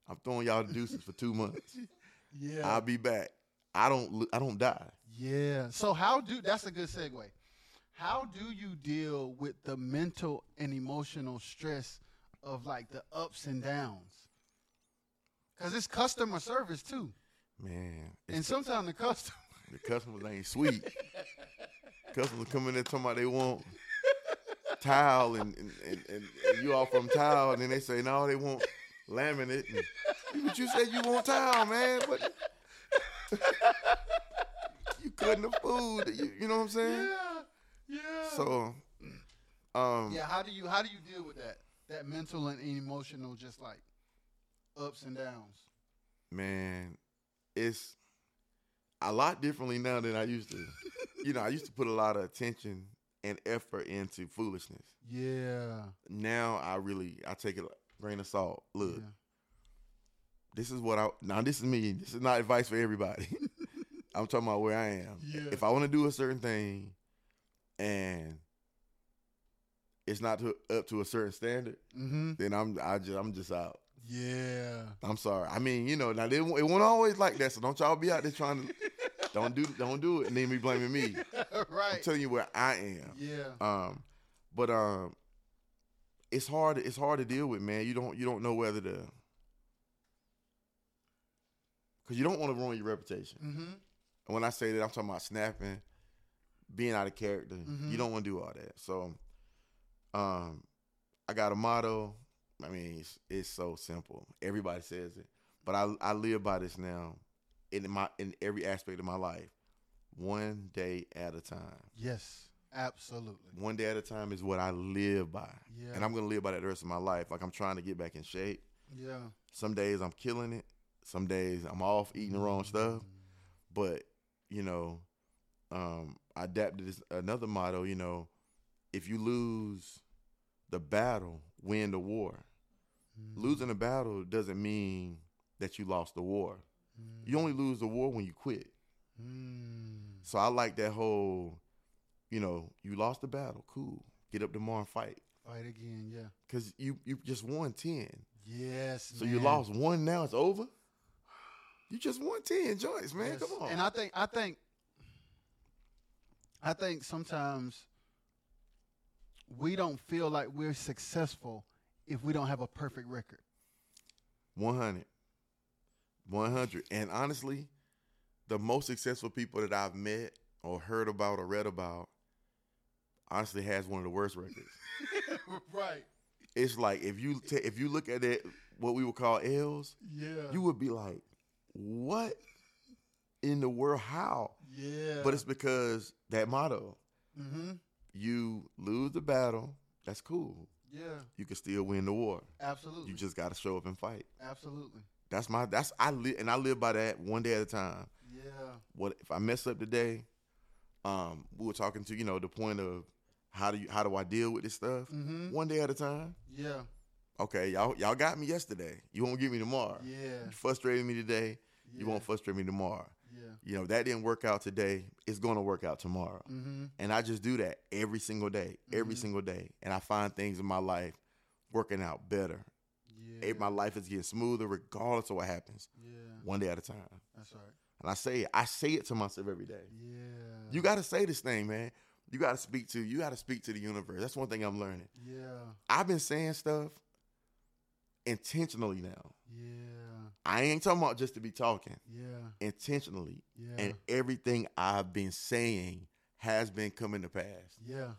C: I'm throwing y'all the deuces for two months,
A: Yeah.
C: I'll be back. I don't. I don't die.
A: Yeah. So how do that's a good segue. How do you deal with the mental and emotional stress of like the ups and downs? Cause it's customer service too,
C: Man,
A: and sometimes the customer.
C: the customers ain't sweet. customers come in there talking about they want tile, and and, and, and, and you offer them tile, and then they say no, they want laminate. And, but you said you want tile, man. But you couldn't afford. You, you know what I'm saying?
A: Yeah. Yeah.
C: So, um,
A: yeah. How do you how do you deal with that? That mental and emotional, just like ups and downs.
C: man, it's a lot differently now than I used to. you know, I used to put a lot of attention and effort into foolishness.
A: Yeah.
C: Now I really I take it a grain of salt. Look,
A: Yeah.
C: this is what I now this is me. This is not advice for everybody. I'm talking about where I am.
A: Yeah.
C: If I want to do a certain thing and it's not to, up to a certain standard,
A: Mm-hmm.
C: then I'm I just I'm just out.
A: Yeah.
C: I'm sorry. I mean, you know, now they, it won't always like that. So don't y'all be out there trying to don't do don't do it and then be blaming me.
A: right.
C: I'm telling you where I am.
A: Yeah.
C: Um, but um, it's hard. It's hard to deal with, man. You don't you don't know whether to because you don't want to ruin your reputation.
A: Mm-hmm.
C: And when I say that, I'm talking about snapping, being out of character.
A: Mhm.
C: You don't want to do all that. So, um, I got a motto. I mean, it's, it's so simple. Everybody says it, but I I live by this now, in my in every aspect of my life. One day at a time.
A: Yes. Absolutely.
C: One day at a time is what I live by,
A: Yeah.
C: and I'm gonna live by that the rest of my life. Like I'm trying to get back in shape.
A: Yeah.
C: Some days I'm killing it. Some days I'm off eating the wrong stuff. But you know, um, I adapted this another motto. You know, if you lose the battle, win the war.
A: Mm-hmm.
C: Losing a battle doesn't mean that you lost the war. You only lose the war when you quit.
A: Mm.
C: So I like that whole, you know, you lost the battle, cool. Get up tomorrow and fight,
A: Fight again. Yeah.
C: cause you you just won ten.
A: Yes.
C: So you lost one, now it's over. You just won ten joints, man.
A: Yes.
C: Come on.
A: And I think I think I think sometimes we don't feel like we're successful if we don't have a perfect record.
C: One hundred. One hundred. And honestly, the most successful people that I've met or heard about or read about, honestly, has one of the worst records.
A: right.
C: It's like if you ta if you look at it, what we would call L's,
A: Yeah.
C: you would be like, "What in the world? How?"
A: yeah.
C: But it's because that motto:
A: mm-hmm.
C: you lose the battle, that's cool.
A: Yeah.
C: You can still win the war.
A: Absolutely.
C: You just got to show up and fight.
A: Absolutely.
C: That's my. That's I live and I live by that one day at a time.
A: Yeah.
C: What if I mess up today? Um, we were talking to you know the point of how do you how do I deal with this stuff?
A: Mm-hmm.
C: One day at a time.
A: Yeah.
C: Okay, y'all y'all got me yesterday. You won't get me tomorrow.
A: Yeah.
C: You frustrated me today.
A: yeah.
C: You won't frustrate me tomorrow.
A: Yeah.
C: You know that didn't work out today. It's gonna work out tomorrow.
A: Mm-hmm.
C: And I just do that every single day, every
A: Mhm.
C: single day. And I find things in my life working out better.
A: Yeah.
C: My life is getting smoother regardless of what happens,
A: Yeah.
C: one day at a time.
A: That's right.
C: And I say it, I say it to myself every day.
A: Yeah.
C: You got to say this thing, man. You got to speak to, you got to speak to the universe. That's one thing I'm learning.
A: Yeah.
C: I've been saying stuff intentionally now.
A: Yeah.
C: I ain't talking about just to be talking,
A: Yeah.
C: intentionally.
A: Yeah.
C: And everything I've been saying has been coming to pass.
A: yeah.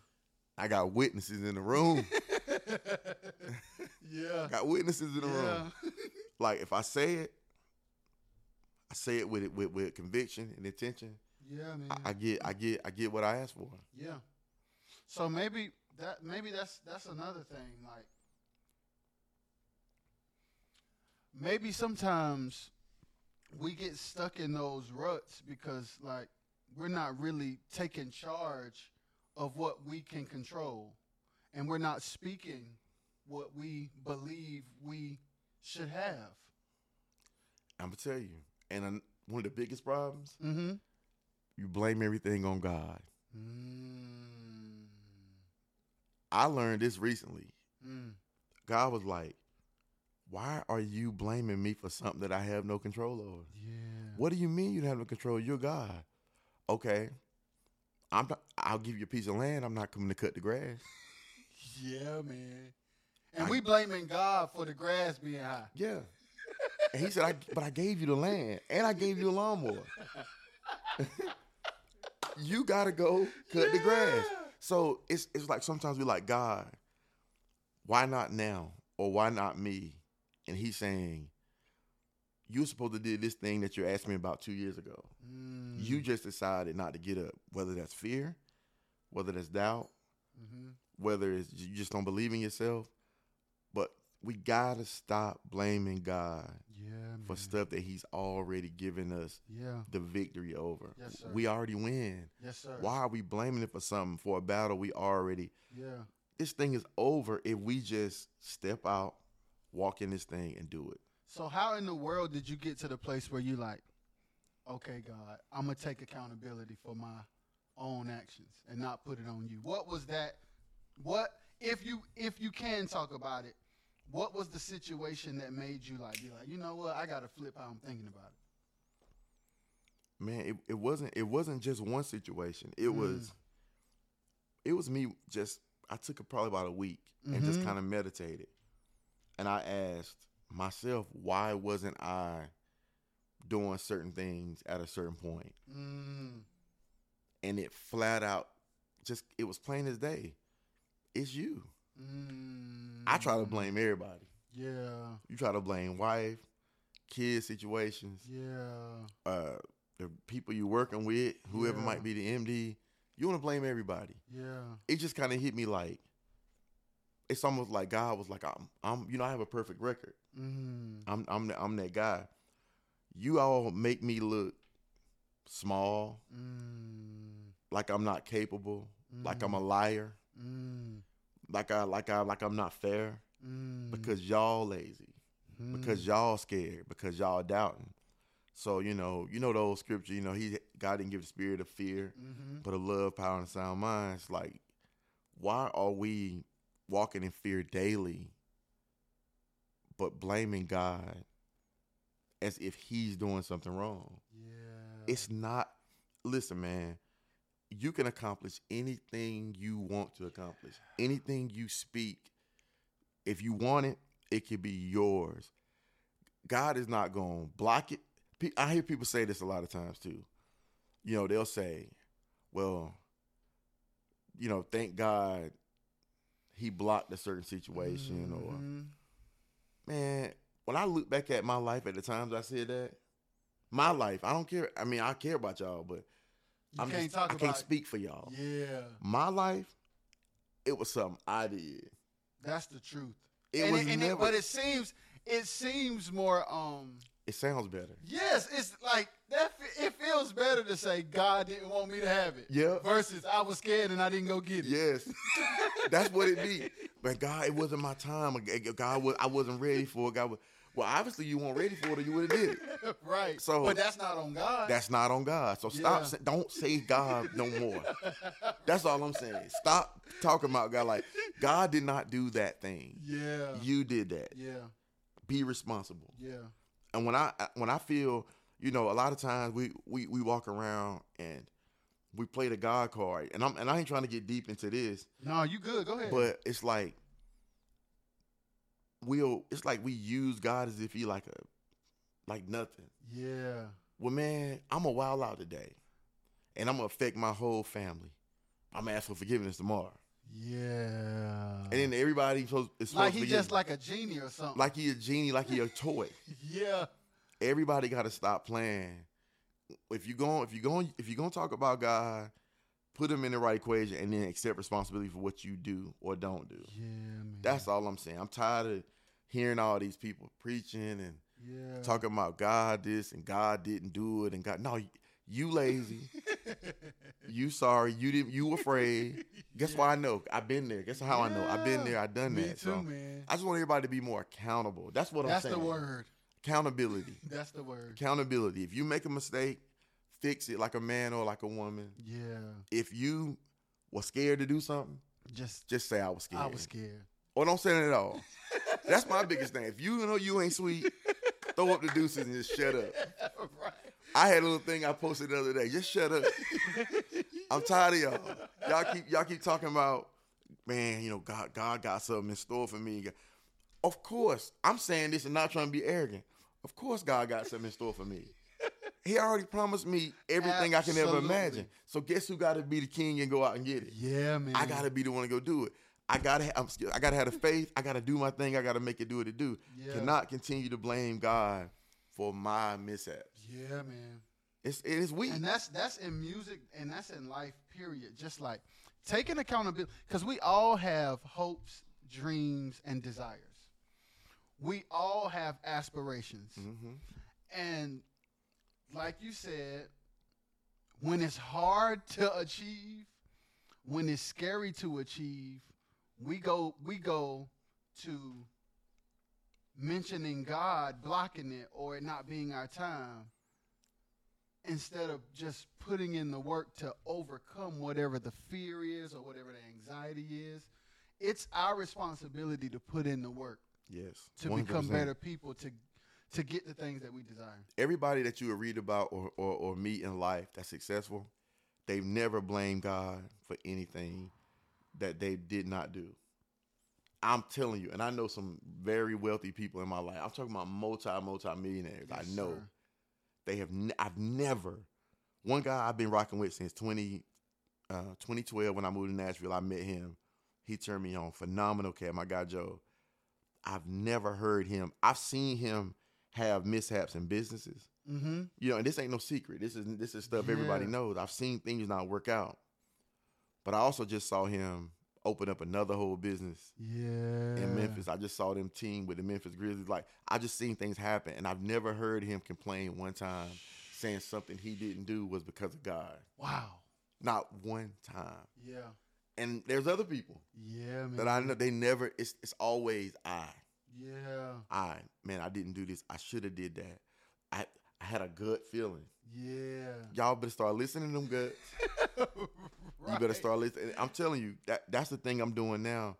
C: I got witnesses in the room.
A: yeah.
C: got witnesses in the
A: yeah.
C: room. Like if I say it, I say it with it with, with conviction and intention.
A: Yeah, man.
C: I, I get I get I get what I asked for.
A: Yeah. So maybe that maybe that's that's another thing. Like maybe sometimes we get stuck in those ruts because like we're not really taking charge of what we can control and we're not speaking what we believe we should have.
C: I'm gonna tell you, and uh, one of the biggest problems,
A: Mm-hmm.
C: you blame everything on God.
A: Mm.
C: I learned this recently.
A: Mm.
C: God was like, "Why are you blaming me for something that I have no control over?"
A: Yeah.
C: What do you mean you don't have no control? You're God. Okay. I'm not, I'll give you a piece of land. I'm not coming to cut the grass.
A: Yeah, man. And
C: I-
A: we blaming God for the grass being high.
C: Yeah. And he said, I, but I gave you the land and I gave you a lawnmower. you got to go cut the grass. So it's, it's like sometimes we like, God, why not now? Or why not me? And he's saying, you're supposed to do this thing that you asked me about two years ago.
A: Mm.
C: You just decided not to get up, whether that's fear, whether that's doubt,
A: hmm
C: whether it's you just don't believe in yourself. But we gotta stop blaming God
A: Yeah,
C: for stuff that He's already given us
A: Yeah.
C: the victory over.
A: Yes, sir.
C: We already win.
A: Yes, sir.
C: Why are we blaming it for something for a battle we already?
A: Yeah.
C: This thing is over if we just step out, walk in this thing, and do it.
A: So how in the world did you get to the place where you like, okay, God, I'm gonna take accountability for my own actions and not put it on you? What was that? What if you if you can talk about it? What was the situation that made you like be like, you know what? I gotta flip how I'm thinking about it.
C: man it, it wasn't it wasn't just one situation it
A: Mm.
C: was it was me just i took it probably about a week and just
A: Mhm.
C: kind of meditated and i asked myself why wasn't i doing certain things at a certain point
A: Mm.
C: and it flat out just it was plain as day it's you
A: Mm.
C: i try to blame everybody
A: Yeah.
C: you try to blame wife kids situations
A: Yeah.
C: uh the people you're working with whoever
A: Yeah.
C: might be the md you want to blame everybody
A: Yeah.
C: it just kind of hit me like it's almost like God was like I'm I'm you know I have a perfect record.
A: Mm.
C: I'm I'm the, I'm that guy. You all make me look small,
A: Mm.
C: like I'm not capable, like I'm a liar,
A: Mm.
C: like I like I like I'm not fair
A: Mm.
C: because y'all lazy,
A: Mm.
C: because y'all scared, because y'all doubting. So you know you know the old scripture. You know he God didn't give the spirit of fear,
A: Mhm.
C: but a love, power, and sound mind. It's like, why are we walking in fear daily, but blaming God as if He's doing something wrong?
A: Yeah.
C: It's not. Listen, man. You can accomplish anything you want to accomplish. Anything you speak, if you want it, it can be yours. God is not going to block it. I hear people say this a lot of times too. You know, they'll say, "Well, you know, thank God he blocked a certain situation or
A: Mhm.
C: man, when I look back at my life at the times I said that, my life, I don't care. I mean, I care about y'all, but
A: you
C: I'm
A: can't
C: just,
A: talk
C: I can't speak for y'all.
A: Yeah,
C: My life, it was something I did.
A: that's the truth.
C: It
A: and
C: was
A: it, and
C: never.
A: it, but it seems it seems more um
C: it sounds better.
A: yes it's like that it feels better to say god didn't want me to have it
C: Yeah.
A: versus i was scared and i didn't go get it
C: Yes, that's what it be. But God, it wasn't my time. God, was, I wasn't ready for it. God, was, well, obviously you weren't ready for it, or you would have did it.
A: right
C: So-
A: but that's not on god
C: That's not on God. So stop.
A: Yeah.
C: Don't say God no more. That's all I'm saying. Stop talking about God like God did not do that thing.
A: yeah
C: You did that.
A: yeah
C: Be responsible.
A: yeah
C: And when I uh, when I feel, you know, a lot of times we we we walk around and we play the God card, and I'm and I ain't trying to get deep into this,
A: no you good. Go ahead.
C: but it's like we'll it's like we use God as if he like a like nothing.
A: yeah.
C: Well, man, I'm a wild out today, and I'm gonna affect my whole family. I'm gonna ask for forgiveness tomorrow,
A: yeah
C: and then everybody supposed, is supposed
A: like
C: to
A: he just
C: me.
A: like a genie or something
C: like he a genie, like he a toy.
A: yeah
C: everybody got to stop playing. If you going, if you going, if you gonna talk about God, put him in the right equation, and then accept responsibility for what you do or don't do.
A: yeah man
C: That's all I'm saying. I'm tired of hearing all these people preaching and
A: yeah
C: talking about God this and God didn't do it and God. No, you lazy. you sorry. You didn't. You afraid. Guess why I know? I've been there. Guess how I know? I've been there. I've done
A: me
C: that.
A: too
C: so
A: man
C: I just want everybody to be more accountable. That's what
A: that's
C: I'm saying.
A: That's the word
C: Accountability.
A: that's the word
C: Accountability. If you make a mistake, fix it like a man or like a woman.
A: yeah
C: If you were scared to do something,
A: just
C: just say I was scared.
A: i was scared
C: Or don't say it at all. That's my biggest thing. If you know you ain't sweet, throw up the deuces and just shut up.
A: right
C: I had a little thing I posted the other day. Just shut up. I'm tired of y'all. Y'all keep y'all keep talking about, man, you know, God God got something in store for me. Of course, I'm saying this and not trying to be arrogant. Of course, God got something in store for me. He already promised me everything I can ever imagine. So guess who got to be the king and go out and get it?
A: Yeah, man.
C: I gotta be the one to go do it. I gotta, I'm, scared. I gotta have the faith. I gotta do my thing. I gotta make it do what it do.
A: Yeah.
C: Cannot continue to blame God for my mishaps.
A: Yeah, man.
C: It's it is weak.
A: And that's that's in music and that's in life. Period. Just like taking accountability, because we all have hopes, dreams, and desires. We all have aspirations,
C: hmm
A: and like you said, when it's hard to achieve, when it's scary to achieve, we go we go to mentioning God blocking it or it not being our time instead of just putting in the work to overcome whatever the fear is or whatever the anxiety is. It's our responsibility to put in the work
C: Yes.
A: to become
C: 100%.
A: better people to to get the things that we desire.
C: Everybody that you would read about or, or, or meet in life that's successful, they've never blamed God for anything that they did not do. I'm telling you, and I know some very wealthy people in my life. I'm talking about multi, multi millionaires. I know
A: sir.
C: they have. I've never. One guy I've been rocking with since 20, uh, 2012 when I moved to Nashville. I met him. He turned me on. Phenomenal cat. My guy Joe. I've never heard him. I've seen him have mishaps in businesses.
A: Mm-hmm.
C: You know, and this ain't no secret. This is this is stuff everybody knows. I've seen things not work out. But I also just saw him open up another whole business
A: Yeah.
C: in Memphis. I just saw them team with the Memphis Grizzlies. Like I just seen things happen, and I've never heard him complain one time saying something he didn't do was because of God.
A: Wow.
C: Not one time.
A: Yeah.
C: And there's other people
A: Yeah, man.
C: that I know they never. It's it's always I.
A: Yeah.
C: I man, I didn't do this. I should have did that. I I had a gut feeling.
A: Yeah.
C: Y'all better start listening to them guts. You better start listening. I'm telling you that that's the thing I'm doing now,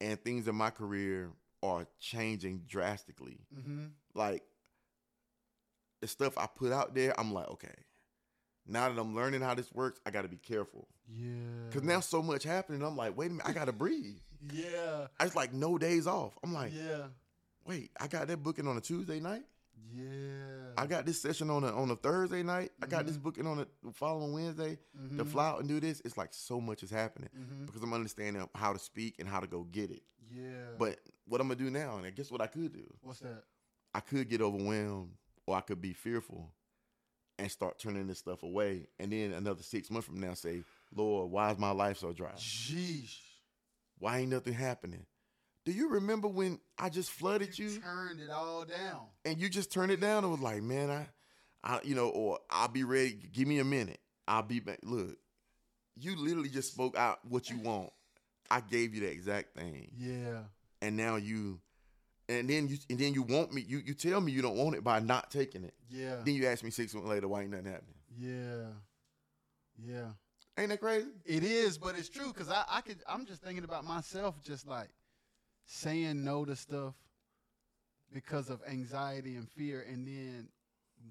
C: and things in my career are changing drastically.
A: Mm-hmm.
C: Like the stuff I put out there, I'm like, okay, now that I'm learning how this works, I got to be careful
A: Yeah.
C: because now so much happening. I'm like, wait a minute, I got to breathe.
A: Yeah.
C: I was like, no days off. I'm like,
A: Yeah.
C: wait, I got that booking on a Tuesday night.
A: Yeah.
C: I got this session on a on a Thursday night. I got this
A: Mhm.
C: booking on the following Wednesday to
A: Mhm.
C: fly out and do this. It's like so much is happening
A: Mhm.
C: because I'm understanding how to speak and how to go get it.
A: Yeah.
C: But what I'm gonna do now, and I guess what I could do?
A: what's that?
C: I could get overwhelmed or I could be fearful and start turning this stuff away. And then another six months from now say, Lord, why is my life so dry?
A: Jeez.
C: Why ain't nothing happening? Do you remember when I just flooded you,
A: turned it all down.
C: and you just turned it down and was like, man, I, I, you know, or I'll be ready. Give me a minute. I'll be back. Look, you literally just spoke out what you want. I gave you the exact thing,
A: Yeah.
C: and now you, and then you, and then you want me. You, you tell me you don't want it by not taking it.
A: Yeah.
C: Then you ask me six months later why ain't nothing happening.
A: Yeah. Yeah.
C: Ain't that crazy?
A: It is, but it's true because I, I could. I'm just thinking about myself, just like saying no to stuff because of anxiety and fear, and then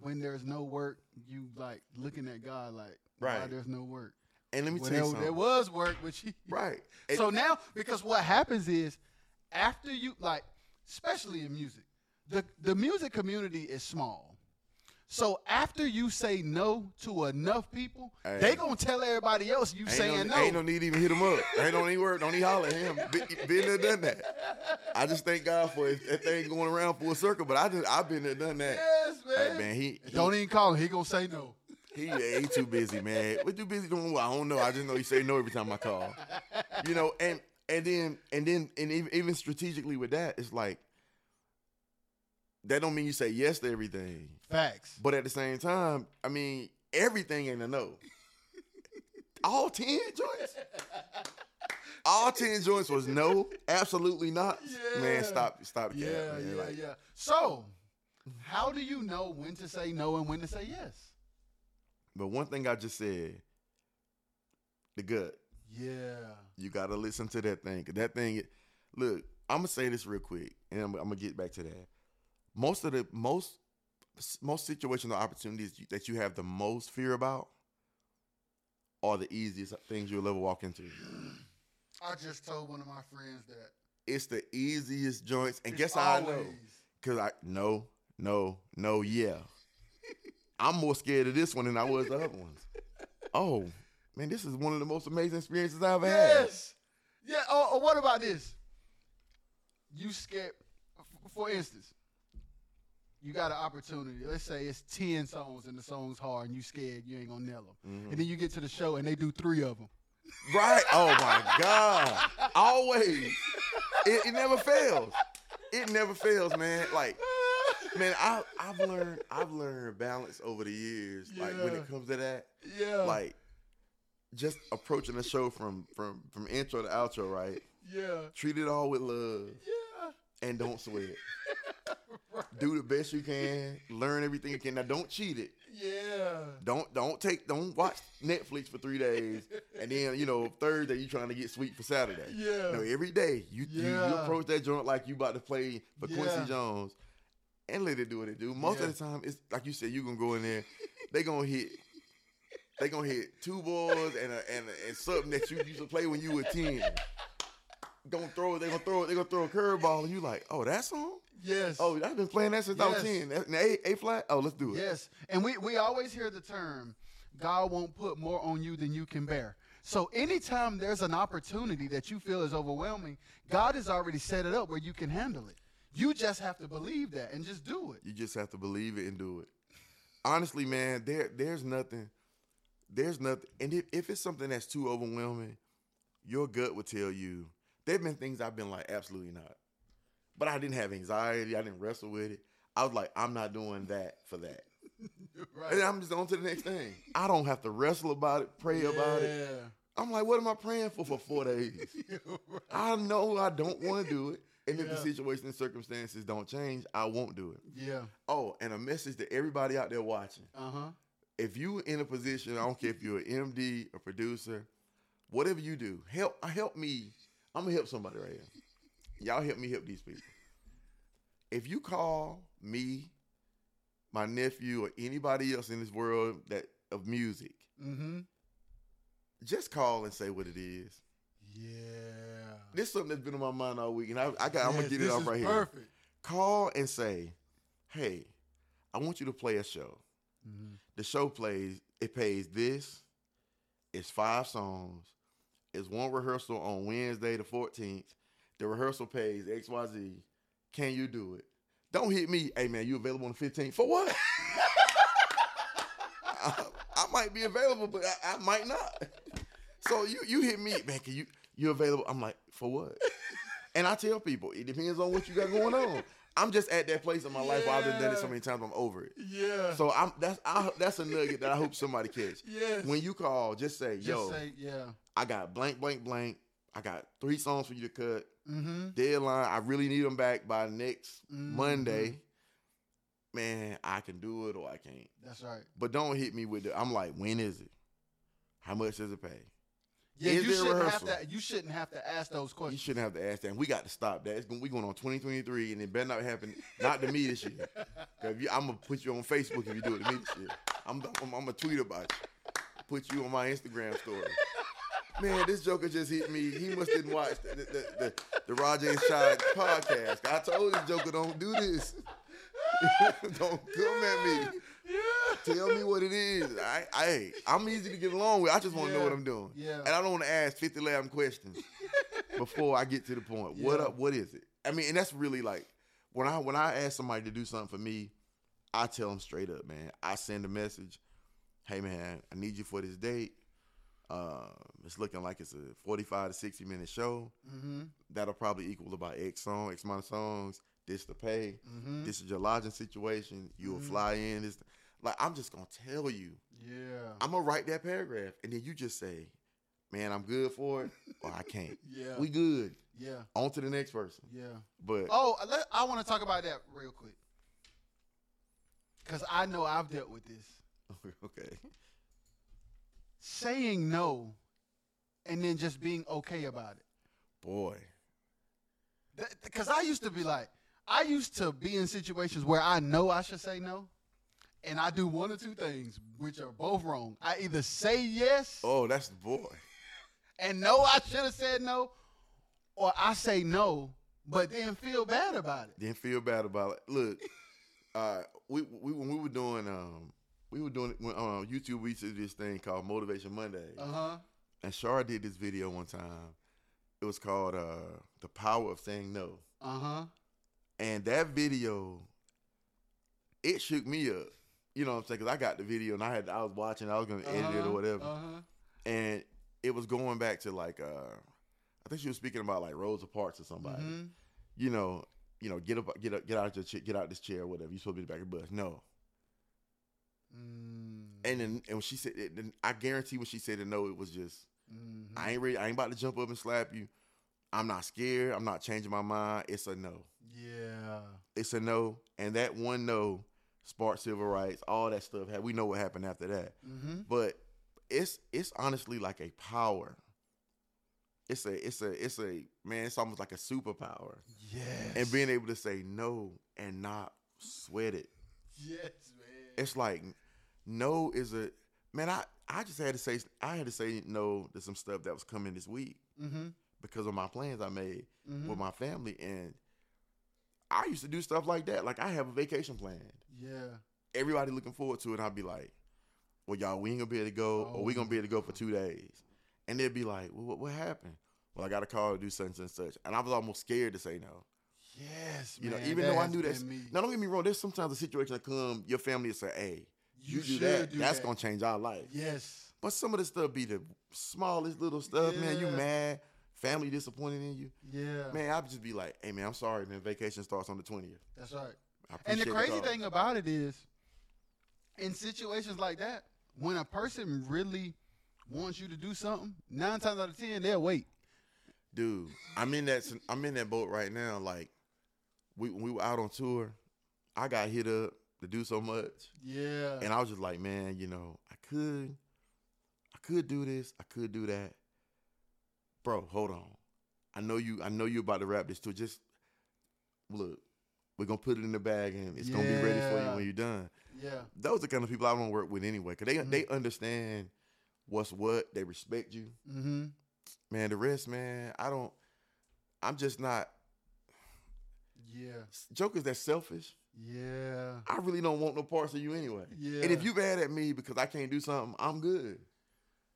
A: when there's no work, you like looking at God like, why
C: Right.
A: there's no work.
C: And let me
A: Well,
C: tell you
A: there,
C: something.
A: there was work, but she.
C: right.
A: So now, because what happens is, after you like, especially in music, the the music community is small. So after you say no to enough people,
C: Hey.
A: they gonna tell everybody else you saying
C: no,
A: no.
C: Ain't no need to even hit him up. ain't no need work. Don't need holler at him. Been, there, done that. I just thank God for it. that thing going around full circle. But I just I've been there, done that.
A: yes, man.
C: Hey, man, he, he
A: Don't even call him. He gonna say no.
C: He, he too busy, man. What you busy doing? What? I don't know. I just know he say no every time I call. You know, and and then and then and even, even strategically with that, it's like that don't mean you say yes to everything.
A: Facts.
C: But at the same time, I mean, everything ain't a no. All ten joints. All ten joints was no, absolutely not.
A: Yeah.
C: Man, stop, stop
A: Yeah,
C: cap,
A: yeah,
C: Like,
A: yeah. So, how do you know when to say no and when to say yes?
C: But one thing I just said, the gut.
A: Yeah.
C: You gotta listen to that thing. that thing, look, I'm gonna say this real quick, and I'm, I'm gonna get back to that. Most of the most most situational opportunities that you have the most fear about are the easiest things you'll ever walk into.
A: I just told one of my friends that.
C: It's the easiest joints, and guess how I know? Cause I no, no, no, yeah. I'm more scared of this one than I was the other ones. Oh man, this is one of the most amazing experiences I've ever had.
A: Yes. Yeah. Or, or what about this? You scared. For instance, you got an opportunity. Let's say it's ten songs and the song's hard, and you scared you ain't gonna nail them.
C: Mm-hmm.
A: And then you get to the show and they do three of them.
C: Right? Oh my God! Always, it, it never fails. It never fails, man. Like, man, I, I've learned, I've learned balance over the years. Like when it comes to that,
A: yeah.
C: like just approaching the show from from from intro to outro, right?
A: yeah.
C: Treat it all with love
A: Yeah.
C: And don't sweat. Do the best you can. Learn everything you can. Now, don't cheat it.
A: Yeah.
C: Don't don't take don't watch Netflix for three days and then you know Thursday you trying to get sweet for Saturday.
A: Yeah.
C: No, every day you, you you approach that joint like you about to play for
A: Yeah.
C: Quincy Jones, and let it do what it do. Most
A: Yeah.
C: of the time, it's like you said, you gonna go in there, they gonna hit, they gonna hit two balls and a, and a, and something that you used to play when you were ten. Gonna throw it. They gonna throw it. They gonna throw a curveball, and you like, oh, that song.
A: Yes.
C: Oh, I've been playing that since I was ten. A, a flat. Oh, let's do it.
A: Yes, and we, we always hear the term, God won't put more on you than you can bear. So anytime there's an opportunity that you feel is overwhelming, God has already set it up where you can handle it. You just have to believe that and just do it.
C: You just have to believe it and do it. Honestly, man, there there's nothing, there's nothing. And if, if it's something that's too overwhelming, your gut will tell you. There've been things I've been like, absolutely not. But I didn't have anxiety. I didn't wrestle with it. I was like, I'm not doing that for that. right. And I'm just on to the next thing. I don't have to wrestle about it, pray about it. I'm like, what am I praying for for four days? I know I don't want to do it. And if the situation and circumstances don't change, I won't do it.
A: Yeah.
C: Oh, and a message to everybody out there watching.
A: Uh huh.
C: If you in a position, I don't care if you're an MD, a producer, whatever you do, help help me. I'm gonna help somebody right here. Y'all help me help these people. If you call me, my nephew, or anybody else in this world that of music,
A: Mm-hmm.
C: just call and say what it is.
A: Yeah.
C: This is something that's been on my mind all week, and I, I got, I'm gonna
A: Yes,
C: get it off right here.
A: Perfect.
C: Call and say, "Hey, I want you to play a show.
A: Mm-hmm.
C: The show plays, it pays this. It's five songs. It's one rehearsal on Wednesday the 14th. The rehearsal pays XYZ. Can you do it? Don't hit me. Hey man, you available on the 15th? For what? I, I might be available, but I, I might not. So you you hit me, man. Can you you available? I'm like, for what? And I tell people, it depends on what you got going on. I'm just at that place in my life where I've done it so many times. I'm over it.
A: Yeah.
C: So I'm that's I, that's a nugget that I hope somebody catch.
A: Yeah.
C: When you call, just say,
A: Just
C: "Yo,
A: say yeah.
C: I got blank, blank, blank. I got three songs for you to cut.
A: Mm-hmm.
C: Deadline. I really need them back by next
A: Mhm.
C: Monday. Man, I can do it or I can't.
A: That's right.
C: But don't hit me with the. I'm like, when is it? How much does it pay?
A: Yeah,
C: Is
A: you shouldn't
C: rehearsal?
A: have to. You shouldn't have to ask those questions.
C: You shouldn't have to ask that. And we got to stop that. It's going, we going on 2023, and it better not happen. Not to me this year. you, I'm gonna put you on Facebook if you do it to me this year. I'm, I'm, I'm gonna tweet about you. Put you on my Instagram story. Man, this Joker just hit me. He must didn't watch the the, the, the, the Roger and Shad podcast. I told this Joker don't do this. don't come at me. Tell me what it is. I, I, I'm easy to get along with. I just want to know what I'm doing.
A: Yeah.
C: And I don't want to ask 50 11 questions before I get to the point. What up? What is it? I mean, and that's really like when I when I ask somebody to do something for me, I tell them straight up, man. I send a message. Hey, man, I need you for this date. Um, it's looking like it's a 45 to 60 minute show.
A: Mm-hmm.
C: That'll probably equal about X song, X amount of songs. This to pay.
A: Mm-hmm.
C: This is your lodging situation. You will
A: Mhm.
C: fly in. This, like I'm just gonna tell you.
A: Yeah.
C: I'm gonna write that paragraph, and then you just say, "Man, I'm good for it," or "I can't."
A: yeah.
C: We good.
A: yeah.
C: On to the next person.
A: Yeah.
C: But
A: Oh, let, I want to talk about that real quick. Because I know I've dealt with this.
C: okay,
A: Saying no and then just being okay about it.
C: boy,
A: Because I used to be like, I used to be in situations where I know I should say no. And I do one or two things, which are both wrong. I either say yes
C: oh, that's the boy.
A: and no, I should have said no, or I say no, but then feel bad about it.
C: Didn't feel bad about it. Look, uh, we we when we were doing um we were doing when on YouTube we do this thing called Motivation Monday,
A: Uh huh.
C: and Shar did this video one time. It was called uh the power of saying no.
A: Uh huh.
C: And that video, it shook me up. You know what I'm saying? Because I got the video and I had I was watching, I was gonna edit it or whatever,
A: Uh huh.
C: and it was going back to like uh, I think she was speaking about like Rosa Parks or somebody.
A: Mhm.
C: You know, you know, get up, get up, get out your chair, get out of this chair, or whatever. You supposed to be the back of the bus. No,
A: Mm.
C: and then and when she said, it, then I guarantee when she said it, no, it was just
A: Mhm.
C: I ain't ready. I ain't about to jump up and slap you. I'm not scared. I'm not changing my mind. It's a no.
A: Yeah.
C: it's a no, and that one no sparked civil rights, all that stuff. We know what happened after that,
A: Mm-hmm.
C: but it's it's honestly like a power. It's a it's a it's a man. It's almost like a superpower,
A: Yes.
C: and being able to say no and not sweat it.
A: yes, man.
C: It's like no is a man. I I just had to say I had to say no to some stuff that was coming this week
A: mm-hmm.
C: because of my plans I made
A: Mm-hmm.
C: with my family, and I used to do stuff like that. Like I have a vacation planned.
A: yeah.
C: everybody looking forward to it. I'd be like, well, y'all, we ain't gonna be able to go, or we gonna be able to go for two days. And they'd be like, well, what, what happened? Well, I got a call to do such and such. And I was almost scared to say no.
A: Yes,
C: You know, even though I knew that.
A: me.
C: Now, don't get me wrong. There's sometimes a situation that come, your family will say, hey, you, do
A: should
C: that.
A: do
C: That's
A: that.
C: gonna change our life.
A: Yes.
C: But some of the stuff be the smallest little stuff, man. You mad, family disappointed in you.
A: Yeah.
C: Man, I'd just be like, hey, man, I'm sorry, man. Vacation starts on the 20th.
A: That's right. And the crazy thing about it is, in situations like that, when a person really wants you to do something, nine times out of ten they'll wait.
C: dude. I'm in that. I'm in that boat right now. Like we when we were out on tour, I got hit up to do so much,
A: Yeah.
C: and I was just like, man, you know, I could, I could do this, I could do that, bro. Hold on, I know you. I know you about to wrap this too. Just look, we're gonna put it in the bag, and it's gonna be ready for you when you're done.
A: yeah.
C: Those are the kind of people I want to work with anyway, because they
A: Mhm.
C: they understand what's what. They respect you.
A: Mm-hmm.
C: Man, the rest, man, I don't. I'm just not.
A: Yeah.
C: Jokers that selfish.
A: Yeah.
C: I really don't want no parts of you anyway.
A: Yeah.
C: And if you mad at me because I can't do something, I'm good.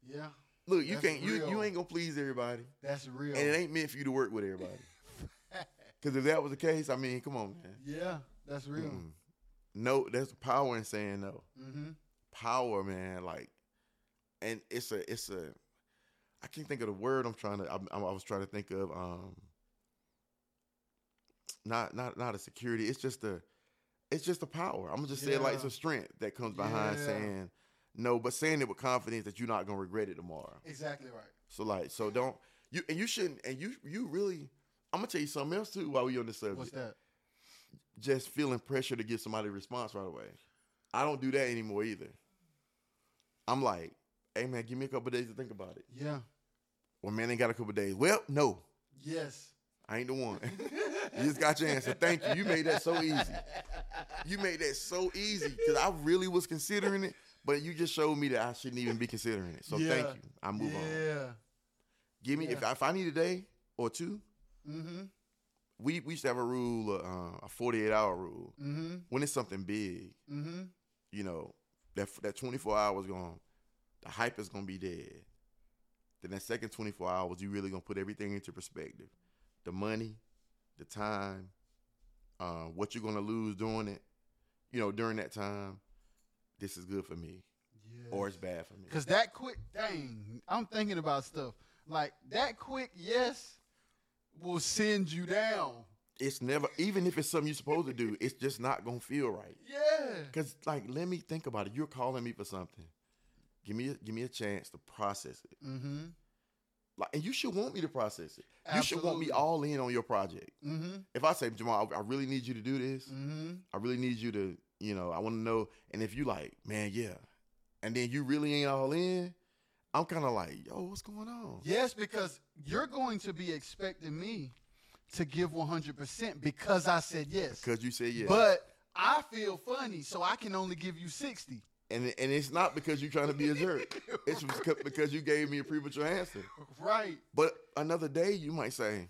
A: Yeah.
C: Look, you
A: That's
C: can't. You
A: real.
C: you ain't gonna please everybody,
A: That's real.
C: and it ain't meant for you to work with everybody. Because if that was the case, I mean, come on, man.
A: yeah. That's real.
C: Mm. No, there's power in saying no.
A: Mm-hmm.
C: Power, man. Like, and it's a, it's a. I can't think of the word I'm trying to. I, I was trying to think of. Um. Not, not, not a security. It's just a, it's just a power. I'm gonna just say it like it's a strength that comes behind
A: Yeah.
C: saying no, but saying it with confidence that you're not gonna regret it tomorrow.
A: Exactly right.
C: So like, so don't you and you shouldn't and you you really. I'm gonna tell you something else too while we on this subject.
A: What's that?
C: Just feeling pressure to give somebody a response right away. I don't do that anymore either. I'm like, hey man, give me a couple days to think about it.
A: Yeah.
C: Well, man, ain't got a couple days. Well, no,
A: Yes.
C: I ain't the one. you just got your answer. Thank you. You made that so easy. You made that so easy because I really was considering it, but you just showed me that I shouldn't even be considering it. So thank you. I move on.
A: Yeah.
C: Give me if
A: Yeah.
C: if I need a day or two.
A: Mm-hmm.
C: We we used to have a rule, uh, a 48 hour rule.
A: Mm-hmm.
C: When it's something big,
A: Mm-hmm.
C: you know, that that 24 hours going, the hype is gonna be dead. Then that second 24 hours, you really gonna put everything into perspective. The money, the time, uh, what you're gonna lose doing it, you know, during that time. This is good for me,
A: Yeah.
C: or it's bad for me.
A: Cause that quick, thing, I'm thinking about stuff like that. Quick yes will send you down.
C: It's never, even if it's something you're supposed to do, it's just not gonna feel right.
A: Yeah.
C: Cause like, let me think about it. You're calling me for something. Give me, a, give me a chance to process it.
A: Mm-hmm.
C: Like, and you should want me to process it. You should want me all in on your project.
A: Mm-hmm.
C: If I say, Jamal, I I really need you to do this.
A: Mm-hmm.
C: I really need you to, you know, I want to know. And if you like, man, yeah, and then you really ain't all in, I'm kind of like, yo, what's going on?
A: Yes, because you're going to be expecting me to give 100% because I said yes.
C: Because you said yes.
A: But I feel funny, so I can only give you 60.
C: and and it's not because you're trying to be a jerk. it's beca- because you gave me a premature answer.
A: Right.
C: But another day, you might say,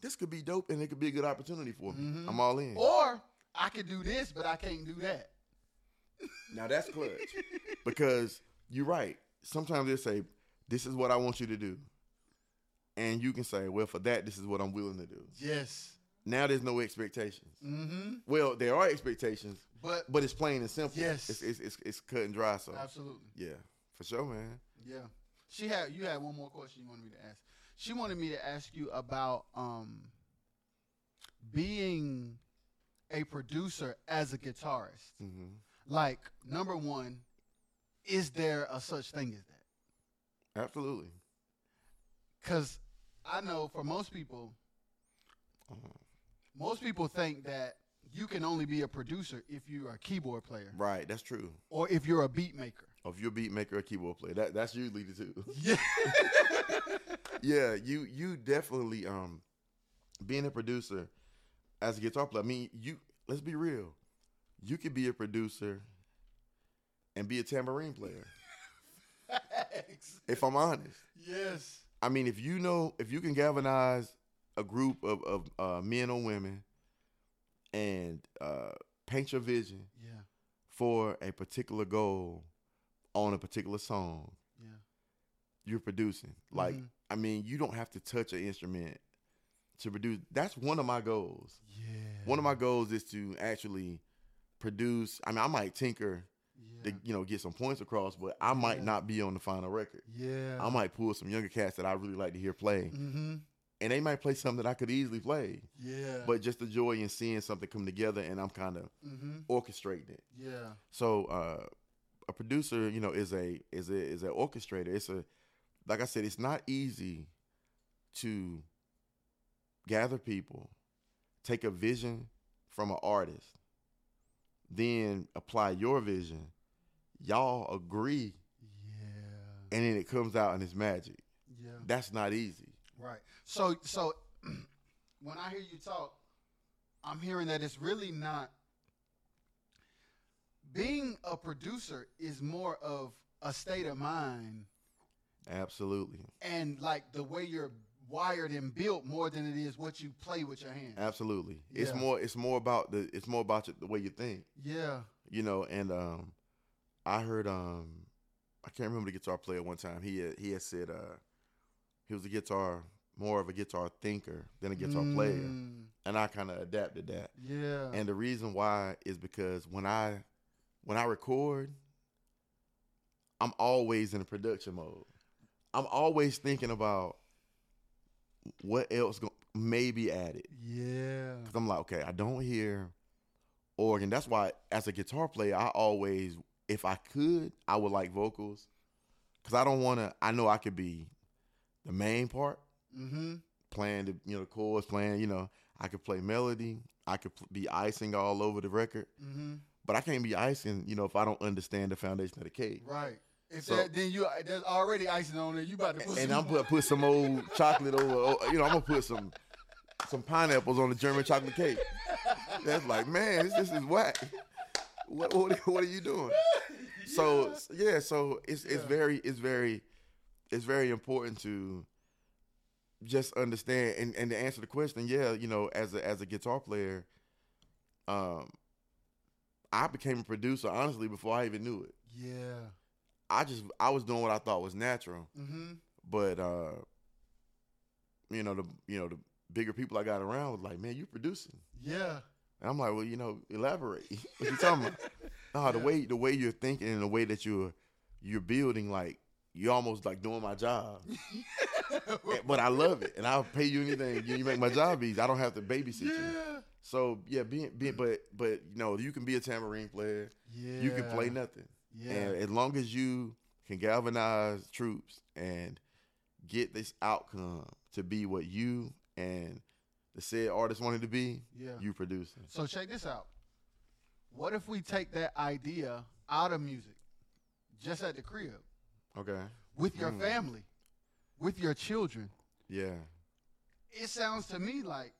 C: this could be dope, and it could be a good opportunity for me.
A: Mhm.
C: I'm all in.
A: Or I can do this, but I can't do that.
C: Now that's clutch. because you're right. Sometimes they say, This is what I want you to do. And you can say, Well, for that, this is what I'm willing to do.
A: Yes.
C: Now there's no expectations.
A: Mm-hmm.
C: Well, there are expectations,
A: But
C: but it's plain and simple.
A: Yes.
C: It's it's it's, it's cut and dry. So
A: absolutely.
C: yeah, for sure, man.
A: Yeah. She had you had one more question you wanted me to ask. She wanted me to ask you about um being a producer as a guitarist.
C: hmm
A: Like, number one, is there a such thing as that?
C: Absolutely.
A: Because I know for most people,
C: Uh-huh.
A: most people think that you can only be a producer if you are a keyboard player
C: Right, that's true.
A: or if you're a beat maker.
C: Or if you're a beat maker or keyboard player, that that's usually the two.
A: Yeah.
C: yeah, you you definitely um being a producer as a guitar player. I mean, you let's be real. You could be a producer and be a tambourine player. If I'm honest,
A: yes.
C: I mean, if you know, if you can galvanize a group of of uh, men or women and uh, paint your vision
A: Yeah.
C: for a particular goal on a particular song,
A: Yeah.
C: you're producing. Like,
A: Mhm.
C: I mean, you don't have to touch an instrument to produce. That's one of my goals.
A: Yeah.
C: One of my goals is to actually produce. I mean, I might tinker
A: yeah.
C: to you know get some points across, but I might
A: Yeah.
C: not be on the final record.
A: yeah.
C: I might pull some younger cats that I really like to hear play,
A: Mm-hmm.
C: and they might play something that I could easily play.
A: Yeah.
C: But just the joy in seeing something come together, and I'm kind of
A: mm-hmm.
C: orchestrating it.
A: Yeah.
C: So uh, a producer, you know, is a is a is an orchestrator. It's a like I said, it's not easy to gather people, take a vision from an artist, then apply your vision. Y'all agree,
A: Yeah.
C: and then it comes out and it's magic.
A: Yeah.
C: That's not easy.
A: Right. So so when I hear you talk, I'm hearing that it's really not being a producer is more of a state of mind
C: Absolutely.
A: and like the way your wired and built more than it is what you play with your hands.
C: Absolutely. It's more. It's more about the. It's more about the way you think.
A: Yeah.
C: You know. And um, I heard um, I can't remember the guitar player one time. He had, he had said uh, he was a guitar more of a guitar thinker than a guitar player,
A: Mm,
C: and I kind of adapted that.
A: Yeah.
C: And the reason why is because when I when I record, I'm always in a production mode. I'm always thinking about what else go- may be added.
A: yeah.
C: Cause I'm like, okay, I don't hear organ. That's why, as a guitar player, I always, if I could, I would like vocals, cause I don't want to. I know I could be the main part,
A: Mm-hmm.
C: playing the you know the chords, playing. You know, I could play melody. I could be icing all over the record,
A: Mm-hmm.
C: but I can't be icing. You know, if I don't understand the foundation of the cake.
A: Right. If
C: So-
A: that, then you there's already icing on there. You about to put
C: and
A: some
C: I'm gonna put some old chocolate over. oh, You know, I'm gonna put some some pineapples on the German chocolate cake. That's like, man, this, this is whack. What, what what are you doing? So yeah, so it's it's
A: Yeah.
C: very it's very it's very important to just understand and, and to answer the question. Yeah, you know, as a as a guitar player, um, I became a producer honestly before I even knew it.
A: Yeah.
C: I just I was doing what I thought was natural
A: Mm-hmm.
C: but uh you know the you know the bigger people I got around was like, man, you producing.
A: Yeah.
C: And I'm like, well, you know, elaborate. what you talking about? Nah, the way the way you're thinking and the way that you're you're building, like you're almost like doing my job. But I love it, and I'll pay you anything. You make my job easy. I don't have to babysit you. So yeah, being, being but but you know, you can be a tambourine player.
A: Yeah.
C: You can play nothing.
A: Yeah.
C: And as long as you can galvanize troops and get this outcome to be what you and the said artist wanted to be,
A: Yeah.
C: you producing.
A: So check this out. What if we take that idea out of music, just at the crib,
C: Okay.
A: with your
C: Mm.
A: family, with your children?
C: Yeah.
A: It sounds to me like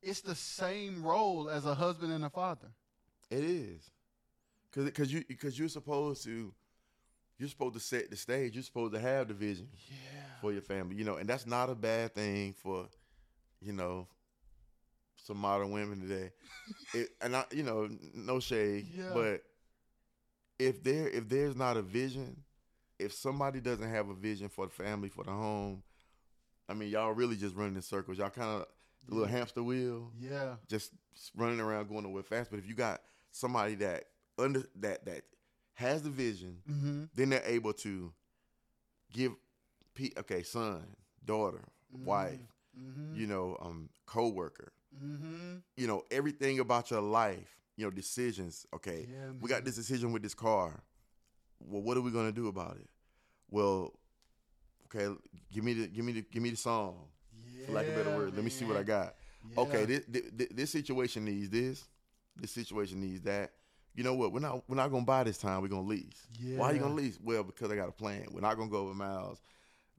A: it's the same role as a husband and a father.
C: It is. Cause, cause you cause you're supposed to you're supposed to set the stage. You're supposed to have the vision
A: Yeah.
C: for your family. You know, and that's not a bad thing for, you know, some modern women today. it, and I you know, no shade.
A: Yeah.
C: But if there if there's not a vision, if somebody doesn't have a vision for the family, for the home, I mean y'all really just running in circles. Y'all kind of the little hamster wheel
A: Yeah.
C: just running around going nowhere fast. But if you got somebody that under that that has the vision,
A: Mm-hmm.
C: then they're able to give, pe- okay, son, daughter, wife,
A: Mm-hmm.
C: you know, um, coworker,
A: Mm-hmm.
C: you know, everything about your life, you know, decisions. Okay,
A: Yeah,
C: we got this decision with this car. Well, what are we gonna do about it? Well, okay, give me the give me the give me the song. For lack of a better word, let me see what I got.
A: Yeah.
C: okay, this, this this situation needs this, this situation needs that. You know what? We're not we're not gonna buy this time. We're gonna lease. Why are you gonna lease? Well, because I got a plan. We're not gonna go over miles.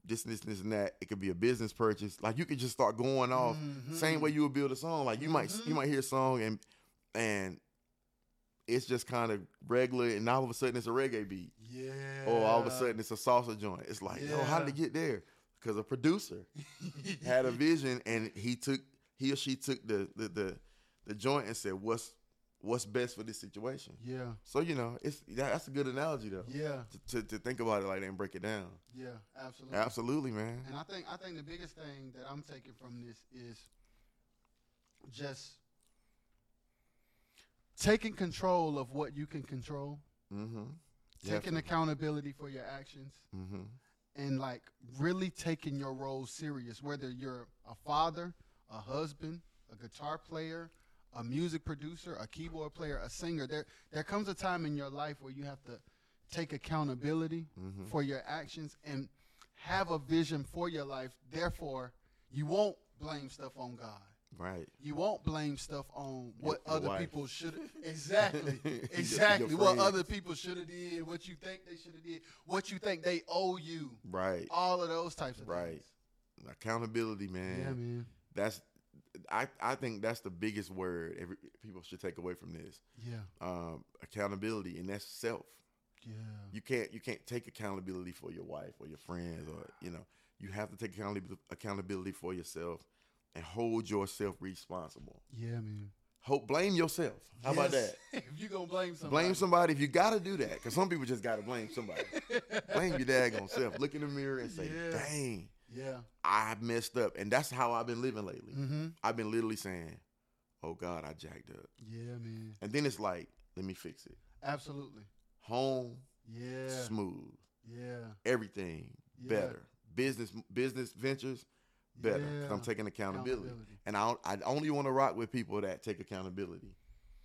C: This, this, this, and that. It could be a business purchase. Like you could just start going off.
A: Mhm.
C: Same way you would build a song. Like you might you might hear a song and and it's just kind of regular, and all of a sudden it's a reggae beat,
A: Yeah.
C: or all of a sudden it's a salsa joint. It's like, yo, how did it get there? Because a producer had a vision and he took he or she took the the the, the joint and said what's what's best for this situation.
A: Yeah.
C: So you know it's that's a good analogy though
A: Yeah.
C: to, to to think about it like that and break it down.
A: Yeah. Absolutely.
C: Absolutely, man.
A: And I think I think the biggest thing that I'm taking from this is just taking control of what you can control,
C: Mm-hmm.
A: taking accountability for your actions,
C: Mm-hmm.
A: and like really taking your role serious. Whether you're a father, a husband, a guitar player, a music producer, a keyboard player, a singer, there there comes a time in your life where you have to take accountability
C: Mhm.
A: for your actions and have a vision for your life. Therefore, you won't blame stuff on God.
C: Right.
A: You won't blame stuff on what
C: your
A: other
C: wife.
A: people should exactly
C: Your- your
A: exactly what other people should have did, what you think they should have did, what you think they owe you,
C: Right.
A: all of those types of things.
C: Right. Accountability, man.
A: Yeah, man.
C: That's I I think that's the biggest word every people should take away from this.
A: Yeah,
C: Um, accountability, and that's self.
A: yeah,
C: You can't you can't take accountability for your wife or your friends or you know you have to take accountability for yourself and hold yourself responsible.
A: Yeah, man.
C: Hope blame yourself. How about that?
A: if you gonna blame somebody,
C: Blame somebody if you got to do that, because some people just got to blame somebody. blame your daggone self. Look in the mirror and say,
A: Yeah.
C: "Dang,
A: Yeah.
C: I messed up," and that's how I've been living lately.
A: Mm-hmm.
C: I've been literally saying, "Oh God, I jacked up,"
A: Yeah, man.
C: and then it's like, "Let me fix it."
A: Absolutely.
C: Home,
A: Yeah.
C: smooth,
A: Yeah.
C: everything
A: Yeah.
C: better. Business, business ventures better.
A: Yeah.
C: I'm taking accountability,
A: Accountability.
C: and I I only want to rock with people that take accountability.